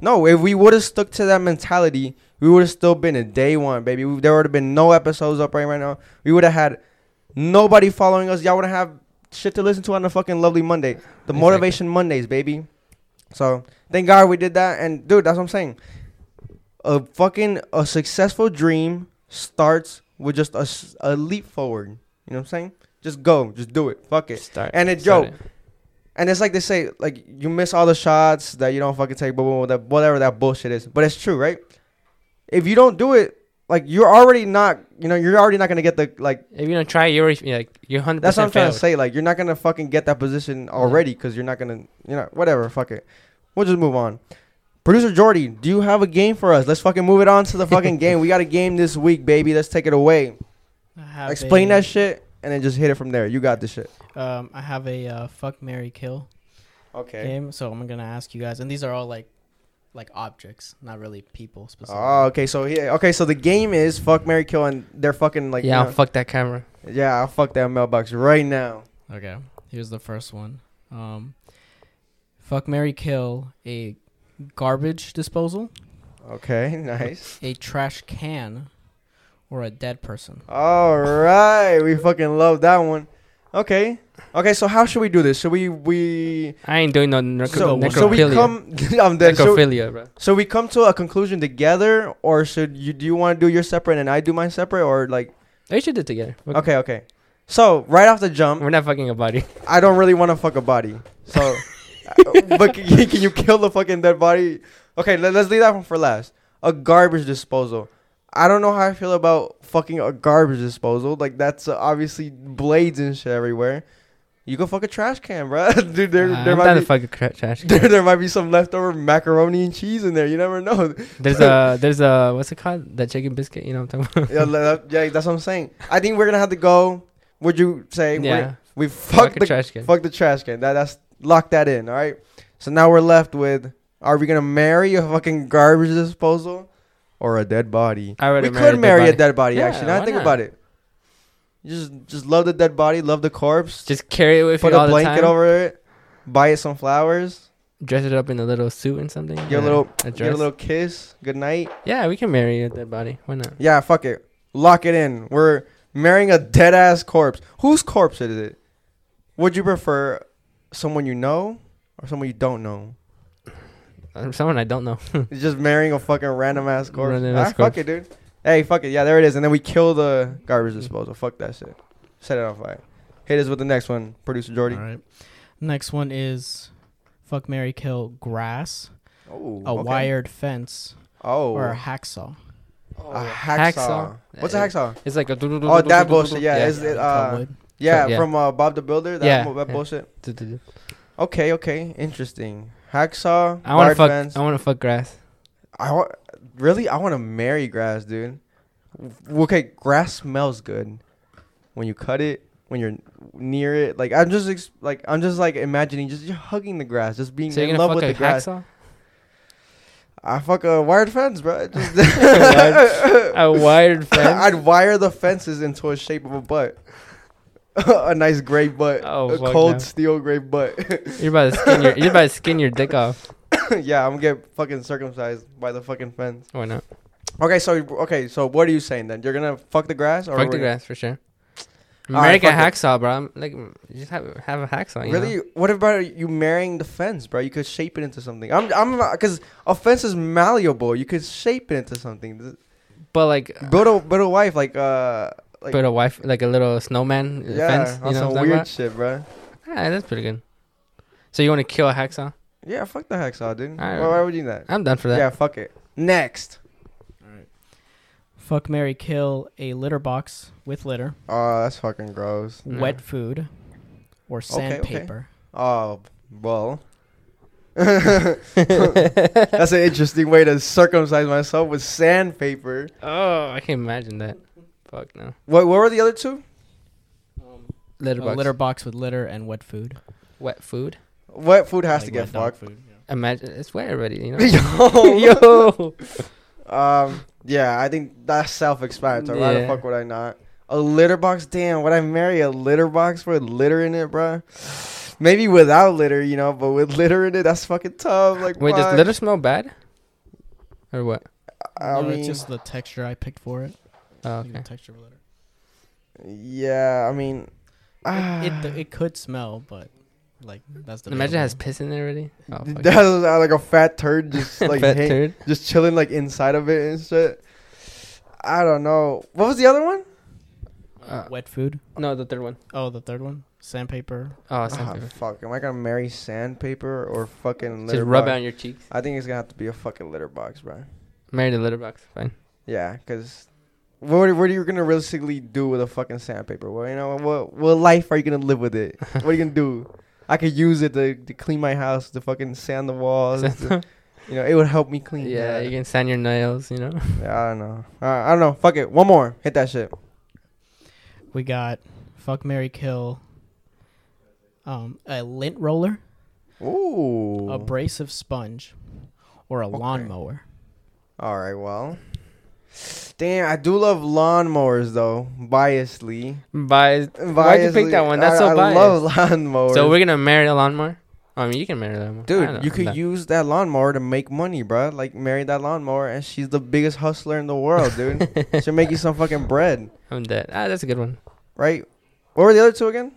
no, if we would have stuck to that mentality, we would have still been a day one, baby. We, there would have been no episodes up right, right now. We would have had nobody following us. Y'all wouldn't have shit to listen to on a fucking lovely Monday. The Exactly. motivation Mondays, baby. So thank God we did that. And dude, that's what I'm saying. A fucking a successful dream starts with just a, a leap forward. You know what I'm saying? Just go, just do it. Fuck it. Start. And it, yo, and it's like they say, like you miss all the shots that you don't fucking take, but whatever that bullshit is. But it's true, right? If you don't do it, like you're already not, you know, you're already not gonna get the like. If you don't try, you're you're like you're hundred That's what I'm percent trying to say. Like you're not gonna fucking get that position already because you're not gonna, you know, whatever. Fuck it. We'll just move on. Producer Jordy, do you have a game for us? Let's fucking move it on to the fucking game. We got a game this week, baby. Let's take it away. I have Explain a, that shit and then just hit it from there. You got this shit. Um, I have a uh, fuck Mary Kill Okay. game, so I'm gonna ask you guys, and these are all like like objects, not really people specifically. Oh, okay. So yeah, okay. So the game is fuck, Mary kill, and they're fucking like yeah, you I'll fuck that camera. yeah. I'll fuck that mailbox right now. Okay, here's the first one. Um, fuck Mary Kill a garbage disposal, Okay, nice. a trash can, or a dead person. All right, we fucking love that one. Okay, okay. So how should we do this? Should we we I ain't doing no necro- so, necrophilia. so we come? Um, I'm dead. So, necrophilia, bro. so we come to a conclusion together, or should you? Do you want to do your separate and I do mine separate, or like? we should do it together. Fuck- Okay, okay. So right off the jump, We're not fucking a body. I don't really want to fuck a body. So, uh, but can you, can you kill the fucking dead body? Okay, let, us leave that one for last. A garbage disposal. I don't know how I feel about fucking a garbage disposal. Like that's uh, obviously blades and shit everywhere. You can fuck a trash can, bro. Dude, there Uh, there I'm might be fuck a cra- trash. can. there, there might be some leftover macaroni and cheese in there. You never know. There's a there's a what's it called? That chicken biscuit. You know what I'm talking about? yeah, that- yeah, that's what I'm saying. I think we're gonna have to go. Would you say? yeah. We Fuck fuck the trash can. Fuck the trash can. That that's lock that in. All right. So now we're left with: Are we gonna marry a fucking garbage disposal or a dead body? I we marry could a dead marry a body. dead body. Yeah, actually, now I think not? about it. You just just love the dead body, love the corpse. Just carry it with put you a all the blanket over it. Buy it some flowers. Dress it up in a little suit and something. Get a little a Get a little kiss. Good night. Yeah, we can marry a dead body. Why not? Yeah, fuck it. Lock it in. We're marrying a dead ass corpse. Whose corpse is it? Would you prefer someone you know or someone you don't know? Uh, Someone I don't know. It's just marrying a fucking random ass corpse. Random Ah, ass fuck it, dude. Hey, fuck it. Yeah, there it is. And then we kill the garbage disposal. Fuck that shit. Set it on fire. Hit us with the next one, producer Jordy. All right. Next one is fuck Mary Kill grass, Oh, a okay. wired fence, Oh, or a hacksaw. a hacksaw. What's a hacksaw? It's like a. Oh, that bullshit. Yeah, is it? Uh, Cutwood. yeah, yeah. from uh, Bob the Builder. That, Yeah, mo- that yeah. bullshit. Okay, okay, interesting. Hacksaw. I want to fuck. fence. I want to fuck grass. I wa- really, I want to marry grass, dude. Okay, grass smells good when you cut it, when you're near it. Like I'm just ex- like I'm just like imagining just hugging the grass, just being So in love with the grass. hacksaw? I fuck a wired fence, bro. A wired fence. I'd wire the fences into a shape of a butt. a nice gray butt. Oh, a cold no. steel gray butt. You're about to skin your. You're about to skin your dick off. yeah, I'm gonna get fucking circumcised by the fucking fence. Why not? Okay, so okay, so what are you saying then? You're gonna fuck the grass or Fuck the grass for sure. Right, American fuck it. hacksaw, bro. I'm like, just have have a hacksaw. You Really? Know? What about you marrying the fence, bro? You could shape it into something. I'm, I'm, because a fence is malleable. You could shape it into something. But like, Build a, build a wife like, uh, like, put a wife like a little snowman yeah, fence. on You know some what I'm weird talking shit, bro. Yeah, that's pretty good. So you want to kill a hacksaw? Yeah, fuck the hacksaw, dude. Alright. Why, why would you do that? I'm done for that. Yeah, fuck it. Next. All right. Fuck Mary Kill a litter box with litter, Oh, that's fucking gross. No. wet food, or Okay, okay. sandpaper. Oh, well. that's an interesting way to circumcise myself with sandpaper. Oh, I can imagine that. Fuck no. What, what were the other two? Um, Litter A box. litter box with litter and wet food. Wet food. Wet food has Like to get wet dog fucked. food, yeah. Imagine it's wet already. You know. Yo. Yo. Um, yeah, I think that's self-explanatory. Why the fuck would I not? A litter box? Damn, would I marry a litter box with litter in it, bruh? Maybe without litter, you know, but with litter in it, that's fucking tough. Like, Wait, does litter smell bad? Or what? I no, mean, it's just the texture I picked for it. Oh, Like the okay. texture of litter. yeah, I mean, ah. It, it it could smell, but like that's the. Imagine it has piss in there already. Oh, that was uh, like a fat turd just like Fat hang- turd. just chilling like inside of it and shit. I don't know. What was the other one? Uh, wet food. no, the third one. Oh, the third one, sandpaper. Oh, Ah, sandpaper. fuck. Am I gonna marry sandpaper or fucking litter Just rub box? it on your cheeks. I think it's gonna have to be a fucking litter box, bro. Marry the litter box. Fine. Yeah, cause what what are you gonna realistically do with a fucking sandpaper? Well, you know what what life are you gonna live with it? what are you gonna do? I could use it to, to clean my house, to fucking sand the walls. to- you know, it would help me clean. yeah, you can sand your nails. You know. Yeah, I don't know. Uh, I don't know. Fuck it. One more. Hit that shit. We got fuck Mary Kill. Um, a lint roller, Ooh. abrasive sponge, or a Okay. lawnmower. All right, well. Damn, I do love lawnmowers though. Biasedly. Biased. Why'd you pick that one? That's I, so I biased. love lawnmowers. So we're gonna marry a lawnmower. I mean, you can marry a lawnmower. Dude, you I'm could down. use that lawnmower to make money, bro. Like marry that lawnmower, and she's the biggest hustler in the world, dude. She'll make you some fucking bread, I'm dead. Ah, that's a good one. right? What were the other two again?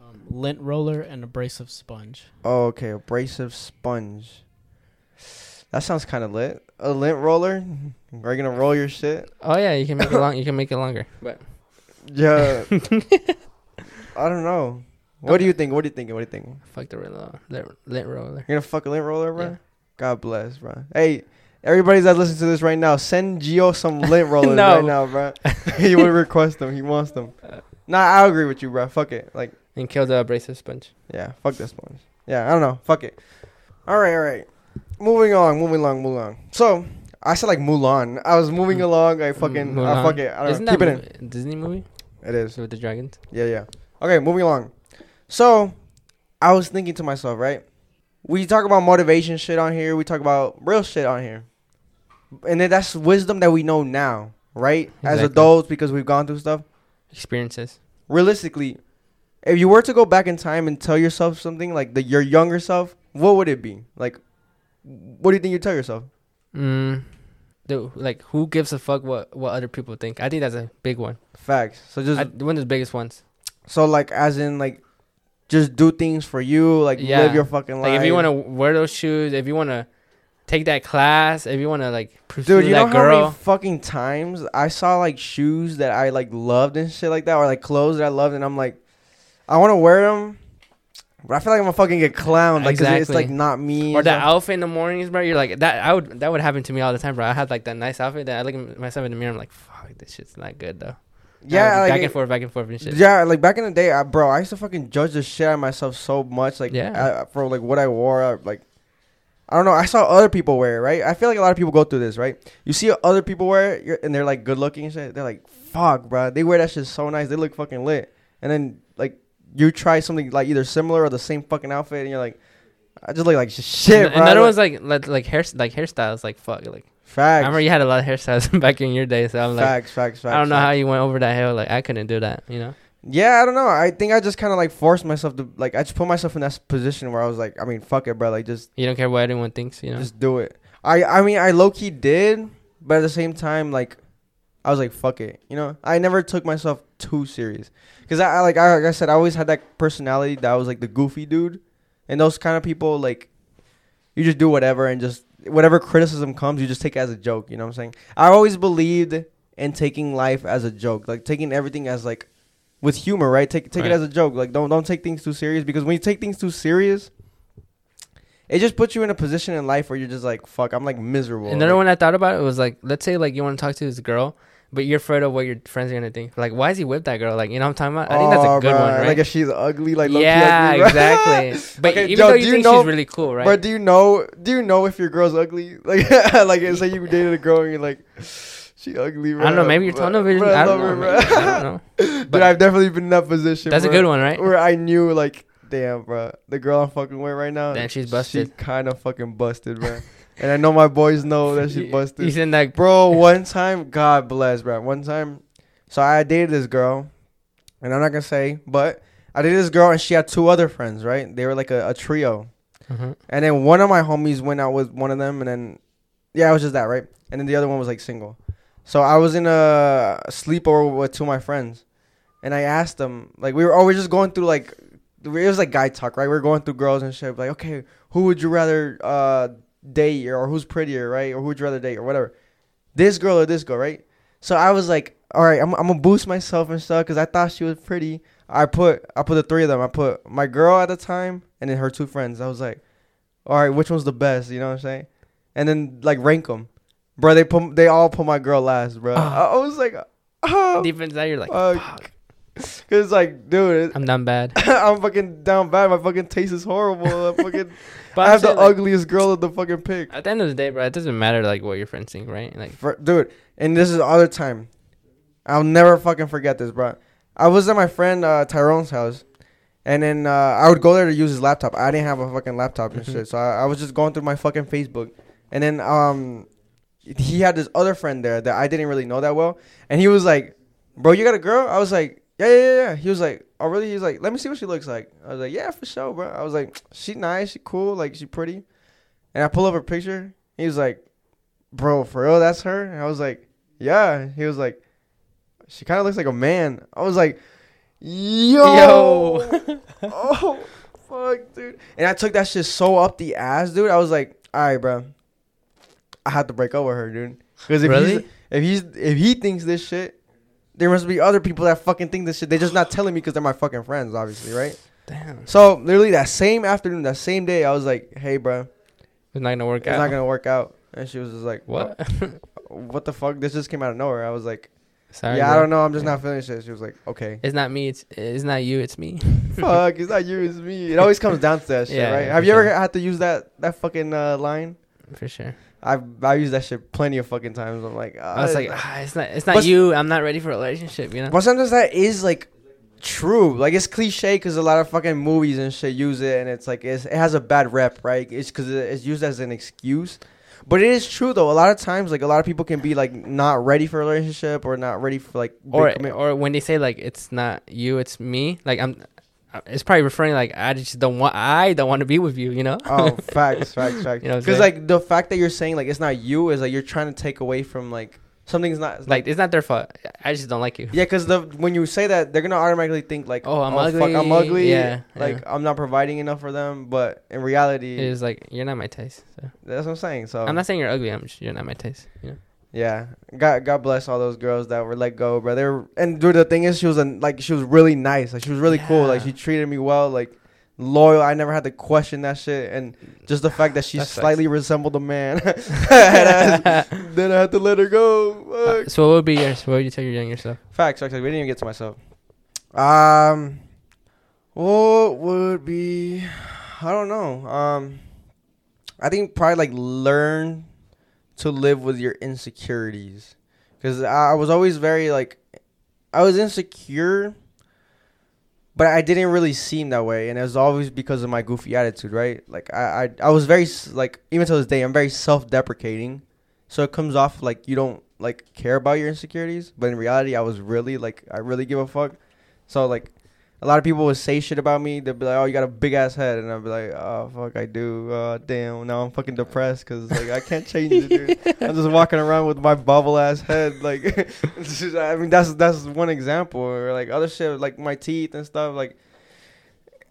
Um, lint roller and abrasive sponge. Oh, okay, abrasive sponge. That sounds kind of lit. A lint roller. Are you gonna roll your shit? Oh yeah, you can make it long. You can make it longer. But Yeah. I don't know. What do you think? What do you think? What do you think? fuck the roller, lint, roller. You're gonna fuck a lint roller, bro? Yeah. God bless, bro. Hey, everybody that listening to this right now, send Gio some lint rollers No. right now, bro. he would request them. He wants them. Uh. Nah, I agree with you, bro. Fuck it. Like, And kill the abrasive sponge. yeah, fuck this sponge. Yeah, I don't know. Fuck it. All right, all right. Moving on, moving along, moving on. So, I said like Mulan. I was moving Mm. along. I fucking, I fuck it. I don't Isn't know. that Keep it in. a Disney movie It is. with the dragons? Yeah, yeah. Okay, moving along. So, I was thinking to myself, right? We talk about motivation shit on here. We talk about real shit on here. And then that's wisdom that we know now, right? As Exactly. adults because we've gone through stuff. Experiences. Realistically, if you were to go back in time and tell yourself something like the your younger self, what would it be? Like what do you think you tell yourself? Mm. Dude, like who gives a fuck what what other people think? I think that's a big one. Facts. So just I, one of the biggest ones. so like as in like just do things for you, like Yeah. live your fucking life. Like if you want to wear those shoes, if you want to take that class, if you want to like pursue Dude, you know that how girl. many fucking times I saw like shoes that I like loved and shit like that, or like clothes that I loved, and I'm like, I want to wear them, I feel like I'm gonna fucking get clowned, like 'cause it's Exactly. like not me. or that outfit in the mornings, bro. You're like that. I would that would happen to me all the time, bro. I had like that nice outfit that I look at myself in the mirror. I'm like, fuck, this shit's not good though. yeah, like back and forth, back and forth and shit. Yeah, like back in the day, I, bro, I used to fucking judge the shit out of myself so much, like Yeah. I- for like what I wore, I, like. I don't know. I saw other people wear it, right? I feel like a lot of people go through this, right? You see other people wear it, you're- and they're like good looking and shit. They're like, fuck, bro. They wear that shit so nice. They look fucking lit. And then you try something like either similar or the same fucking outfit, and you're like, I just look like shit, and, bro. another Like, one's like like like hair like hairstyles, like fuck, like Facts. I remember you had a lot of hairstyles back in your day, so I'm like, facts, facts, facts. I don't know facts. how you went over that hill. Like I couldn't do that, you know. Yeah, I don't know. I think I just kind of like forced myself to like I just put myself in that position where I was like, I mean, fuck it, bro. Like just You don't care what anyone thinks, you know. just do it. I I mean, I low key did, but at the same time, like I was like, fuck it. You know, I never took myself too serious because I, I like I, like I said, I always had that personality that was like the goofy dude, and those kind of people like you just do whatever and just whatever criticism comes, you just take it as a joke. You know what I'm saying? I always believed in taking life as a joke, like taking everything as like with humor, right? Take take Right. it as a joke. Like don't don't take things too serious because when you take things too serious, it just puts you in a position in life where you're just like, fuck, I'm like miserable. Another Like, one I thought about it was like, let's say like you want to talk to this girl, but you're afraid of what your friends are gonna think. Like, why is he with that girl? Like, you know what I'm talking about? I think that's oh, a good bruh, one, right? Like if she's ugly, like yeah, ugly, bruh. exactly. But Okay, even Joe, though you you think know- she's really cool, right? But do you know? Do you know if your girl's ugly? Like, like say you dated a girl and you're like, she ugly. Bro. I don't know. Maybe your tunnel vision. I don't know. maybe- I don't know. Dude, But- I've definitely been in that position. That's a good one, right? Where I knew like, damn, bro, the girl I'm fucking with right now. Damn, she's She busted. kind of fucking busted, bro. And I know my boys know that she busted. You seen that? Bro, one time, God bless, bro. One time, so I dated this girl, and I'm not gonna say, but I dated this girl, and she had two other friends, right? They were like a, a trio, Mhm. and then one of my homies went out with one of them, and then yeah, it was just that, right? And then the other one was like single. So I was in a sleepover with two of my friends, and I asked them, like, we were, oh, we are just going through like, it was like guy talk, right? We are going through girls and shit, like, okay, who would you rather uh date, or who's prettier, right? Or who would you rather date, or whatever. This girl or this girl, right? So I was like, all right, I'm, I'm gonna boost myself and stuff because I thought she was pretty. I put I put the three of them. I put my girl at the time and then her two friends. I was like, all right, which one's the best? You know what I'm saying? And then like rank them, bro. They put they all put my girl last, bro. Ah. I, was like, oh, Deep inside, you're like, fuck. fuck. Cause like, dude, I'm done bad. I'm fucking down bad. My fucking taste is horrible. I'm fucking, But I have the like, ugliest girl at the fucking pick. At the end of the day, bro, it doesn't matter like what your friends think, right? Like, For, dude, and this is the other time. I'll never fucking forget this, bro. I was at my friend uh, Tyrone's house, and then uh, I would go there to use his laptop. I didn't have a fucking laptop and Mhm. shit, so I, I was just going through my fucking Facebook, and then um, he had this other friend there that I didn't really know that well, and he was like, "Bro, you got a girl?" I was like, "Yeah, yeah, yeah." yeah." He was like, "Oh, really?" He was like, "Let me see what she looks like." I was like, "Yeah, for sure, bro." I was like, "She nice, she cool, like she pretty," and I pull up her picture. He was like, "Bro, for real, that's her?" And I was like, "Yeah." He was like, "She kind of looks like a man." I was like, "Yo." Yo. oh fuck, dude. And I took that shit so up the ass, dude. I was like, all right, bro. I have to break up with her, dude. Because if Really? he's, if he's if he thinks this shit, there must be other people that fucking think this shit. They're just not telling me because they're my fucking friends, obviously, right? Damn. So literally that same afternoon, that same day, I was like, hey, bro, It's not gonna work it's out. It's not gonna work out. And she was just like, what? What the fuck? This just came out of nowhere. I was like, Sorry. yeah, I don't know. I'm just Yeah. not feeling shit. She was like, okay. It's not me. It's it's not you. It's me. Fuck, it's not you, it's me. It always comes down to that shit, Yeah, right? yeah, Have you ever had to use that that fucking uh, line? For sure. I've I used that shit plenty of fucking times. I'm like, I was uh, like, ah, it's not. It's not you. I'm not ready for a relationship. You know. but sometimes that is like true. Like it's cliche because a lot of fucking movies and shit use it, and it's like it's, it has a bad rep, right? It's because it's used as an excuse. But it is true though. A lot of times, like a lot of people can be like not ready for a relationship or not ready for like Or commitment. or when they say like it's not you, it's me. Like I'm. It's probably referring like I just don't want. I don't want to be with you. You know. oh, facts, facts, facts. You know Because like the fact that you're saying like it's not you is like you're trying to take away from like something's not like it's not their fault. I just don't like you. Yeah, because the when you say that, they're gonna automatically think like, Oh, I'm oh, fuck, I'm ugly." ugly. Yeah, like yeah. I'm not providing enough for them. But in reality, It is like you're not my taste. So. that's what I'm saying. So I'm not saying you're ugly. I'm just you're not my taste. You know. Yeah, God, God bless all those girls that were let go, bro. They were, and dude, the thing is, she was a, like, she was really nice. Like, she was really cool. Like, she treated me well. Like, loyal. I never had to question that shit. And just the fact that she That slightly resembled a man, then I had to let her go. Uh, so what would be yours? What would you tell your younger self? Facts, facts. We didn't even get to myself. Um, what would be? I don't know. Um, I think probably like learn to live with your insecurities, because I, was always very like, I was insecure, but I didn't really seem that way, and it was always because of my goofy attitude, right? Like I, I, I was very like even to this day, I'm very self-deprecating, so it comes off like you don't like care about your insecurities, but in reality, I was really like I really give a fuck. So like, a lot of people would say shit about me. They'd be like, "Oh, you got a big ass head," and I'd be like, "Oh fuck, I do. Uh, damn, now I'm fucking depressed because like I can't change it, dude. I'm just walking around with my bubble ass head. Like, just- I mean, that's that's one example. Or like other shit, like my teeth and stuff. Like,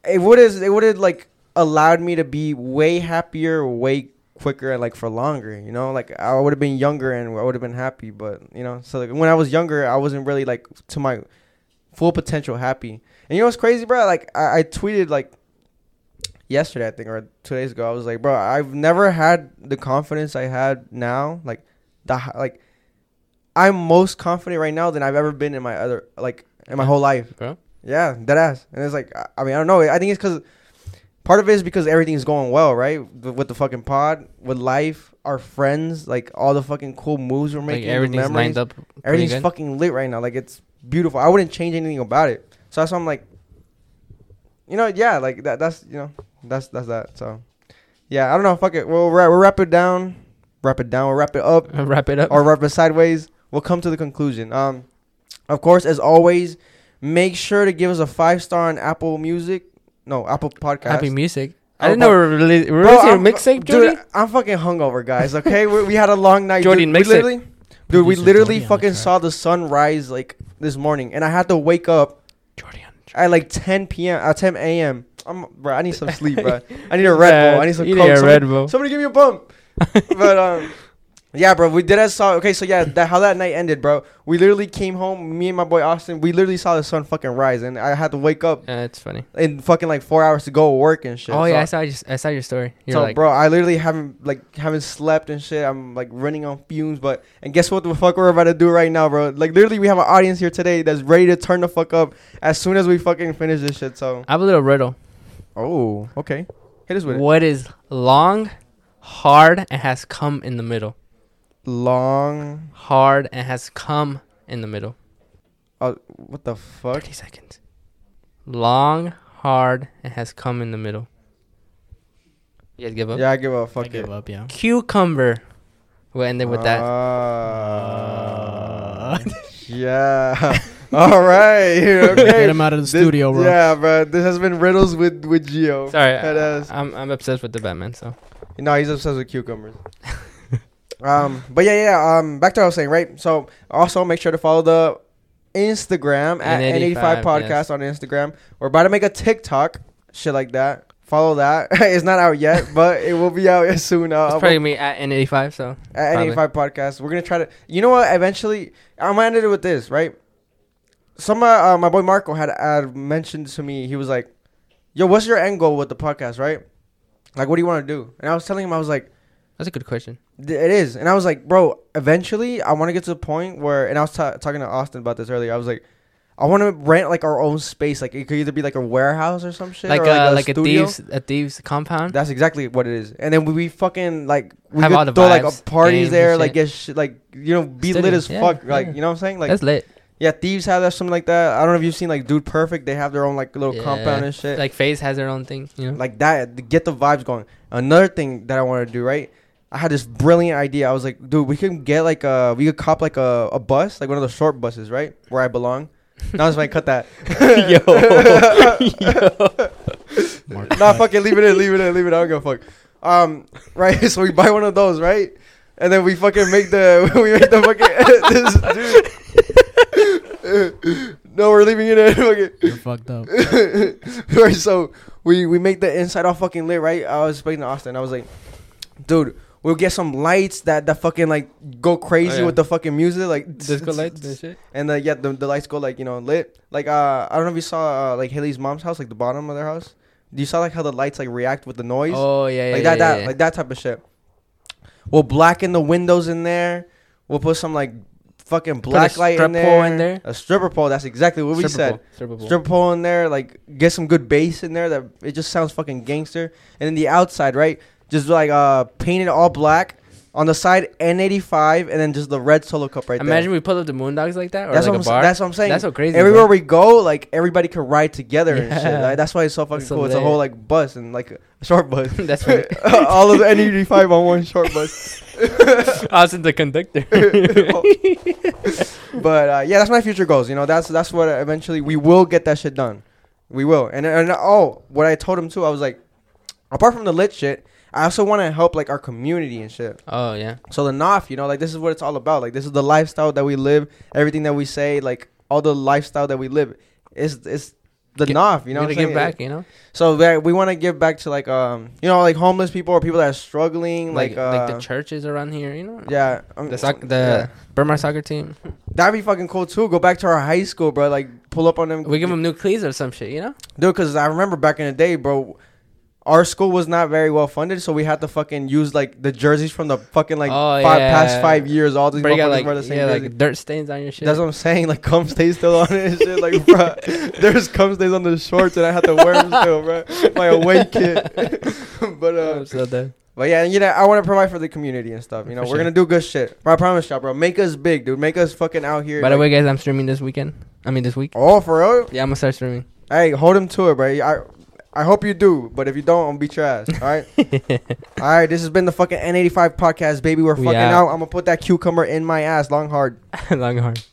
it would have it would have like allowed me to be way happier, way quicker, and like for longer. You know, like I would have been younger and I would have been happy. But you know, so like when I was younger, I wasn't really like to my full potential happy. And you know what's crazy, bro? Like I, I tweeted like yesterday, I think, or two days ago. I was like, bro, I've never had the confidence I had now. Like the like, I'm most confident right now than I've ever been in my other like in my whole life. Bro. Yeah, dead ass. And it's like, I- mean, I don't know. I think it's because part of it is because everything's going well, right? With the fucking pod, with life, our friends, like all the fucking cool moves we're making, the everything's memories. lined up. Everything's good. fucking lit right now. Like it's beautiful. I wouldn't change anything about it. So that's why I'm like, you know, yeah, like that. That's you know, that's that's that. So, yeah, I don't know. Fuck it. We'll wrap, we'll wrap it down. Wrap it down. We'll wrap it up Wrap it up. or wrap it sideways. We'll come to the conclusion. Um, of course, as always, make sure to give us a five star on Apple Music. No, Apple Podcast. Happy music. I didn't know we were releasing we're Bro, releasing mixtape, Jordy. Dude, I'm fucking hungover, guys. Okay, we, we had a long night. Jordan, dude, we mix it. literally, dude, we literally Jordy fucking saw the sun rise like this morning, and I had to wake up Jordy at like 10 p.m. At 10 a.m. I'm, bro, I need some sleep, bro. I need a Red Bull. I need some you Coke. need a Somebody- Red Bull. Somebody give me a bump. but um, yeah, bro, we did that saw. Okay, so yeah, that how that night ended, bro. We literally came home. Me and my boy Austin. We literally saw the sun fucking rise, and I had to wake up Yeah, it's funny. in fucking like four hours to go work and shit. oh So- yeah, I saw your, I saw your story. You're so, like, bro, I literally haven't like haven't slept and shit. I'm like running on fumes. But and guess what the fuck we're about to do right now, bro? Like literally, we have an audience here today that's ready to turn the fuck up as soon as we fucking finish this shit. So, I have a little riddle. oh, okay, hit us with it. What is long, hard, and has come in the middle? Long. Hard and has come in the middle. Uh, what the fuck? Thirty seconds. Long, hard, and has come in the middle. You guys give up. Yeah, I give up. Fuck I Fuck give up. Yeah. Cucumber. We'll end it with that. Uh, yeah. All right. Okay. Get him out of the This- studio, bro. Yeah, bro. This has been riddles with with Gio. Sorry, Head ass. I'm I'm obsessed with the Batman. So No, he's obsessed with cucumbers. Um, but yeah, yeah. Um, back to what I was saying, right? So also make sure to follow the Instagram at N85, N85 Podcast yes. on Instagram. We're about to make a TikTok, shit like that. Follow that. it's not out yet, but it will be out soon. Uh, it's probably me at N85. So at probably. N85 Podcast. We're gonna try to. You know what? Eventually, I'm gonna end it with this, right? Some uh, uh, my boy Marco had, had mentioned to me. He was like, "Yo, what's your end goal with the podcast, right? Like, what do you want to do?" And I was telling him, I was like. That's a good question. It is, and I was like, bro. Eventually, I want to get to the point where, and I was ta- talking to Austin about this earlier. I was like, I want to rent like our own space. Like it could either be like a warehouse or some shit, Like or, uh, like a thieves a thieves compound. That's exactly what it is. And then we, we fucking like we Have could all the throw like vibes, a parties there, like get shit, like you know, be lit as yeah, fuck. Like you know what I'm saying? Like that's lit. yeah, thieves have that something like that. I don't know if you've seen like Dude Perfect. They have their own like little Yeah. compound and shit. Like FaZe has their own thing. You know. like that get the vibes going. Another thing that I want to do, right? I had this brilliant idea. I was like, dude, we can get like a we could cop like a, a bus, like one of the short buses, right? Where I belong. Now it's fine, cut that. Mark nah, cut. fuck it, leave it in, leave it in, leave it. in. I don't give a fuck. Um, right. So we buy one of those, right? And then we fucking make the we make the fucking this dude. no, we're leaving it in. Fucking. You're fucked up. right, so we we make the inside all fucking lit, right? I was speaking to Austin. I was like, dude, we'll get some lights that that fucking like go crazy Oh, yeah. with the fucking music, like Disco lights and shit. and the yeah, the, the lights go like you know lit. Like uh, I don't know if you saw uh, like Haley's mom's house, like the bottom of their house. Do you saw like how the lights like react with the noise? Oh yeah, yeah, like yeah, that, yeah, that, like that type of shit. We'll blacken the windows in there. We'll put some like fucking black light in there. pole in there. A stripper pole. That's exactly what we said pole, stripper pole. strip pole in there, like get some good bass in there that it just sounds fucking gangster. And then the outside, right? Just like uh painted all black. On the side N85 and then just the red solo cup right there. Imagine we pull up the Moondogs like that, or That's like what, I'm, a bar. that's what I'm saying. That's so crazy. Everywhere bro. we go, like everybody can ride together and shit. Yeah. Like, that's why it's so fucking That's so cool. It's a lit. whole like bus and like a short bus. That's funny. all of the N85 on one short bus. I was in the conductor. but uh, yeah, that's my future goals. You know, that's that's what eventually we will get that shit done. We will. And and oh, what I told him too, I was like, apart from the lit shit, I also want to help like our community and shit. oh yeah. So the NOF, you know, like this is what it's all about. Like this is the lifestyle that we live. Everything that we say, like all the lifestyle that we live, is is the NOF. You know, You what I'm gotta give back, you know. So that we want to give back to like um, you know, like homeless people or people that are struggling, like, Like uh, like the churches around here, you know. yeah, um, The soc- yeah. the Berkmar soccer team. That'd be fucking cool too. Go back to our high school, bro. Like pull up on them. We give them new cleats or some shit, you know. dude. Because I remember back in the day, bro. Our school was not very well funded, so we had to fucking use like the jerseys from the fucking like Oh, five, yeah. past five years. All these But you got motherfuckers like wear the same yeah, jersey. like dirt stains on your shit. That's what I'm saying. Like cum stays still on it shit. Like, bro, there's cum stains on the shorts, and I had to wear them still, bro. My away kit. but uh, so dead. but yeah, you know, I want to provide for the community and stuff. You know, For we're sure. gonna do good shit. Bro, I promise y'all, bro. Make us big, dude. Make us fucking out here. By the way, guys, I'm streaming this weekend. I mean this week. oh, for real? Yeah, I'm gonna start streaming. Hey, hold him to it, bro. I I hope you do, but if you don't, I'm gonna beat your ass. All right. all right. This has been the fucking N85 podcast, baby. We're fucking out. out. I'm gonna put that cucumber in my ass, long hard. Long hard.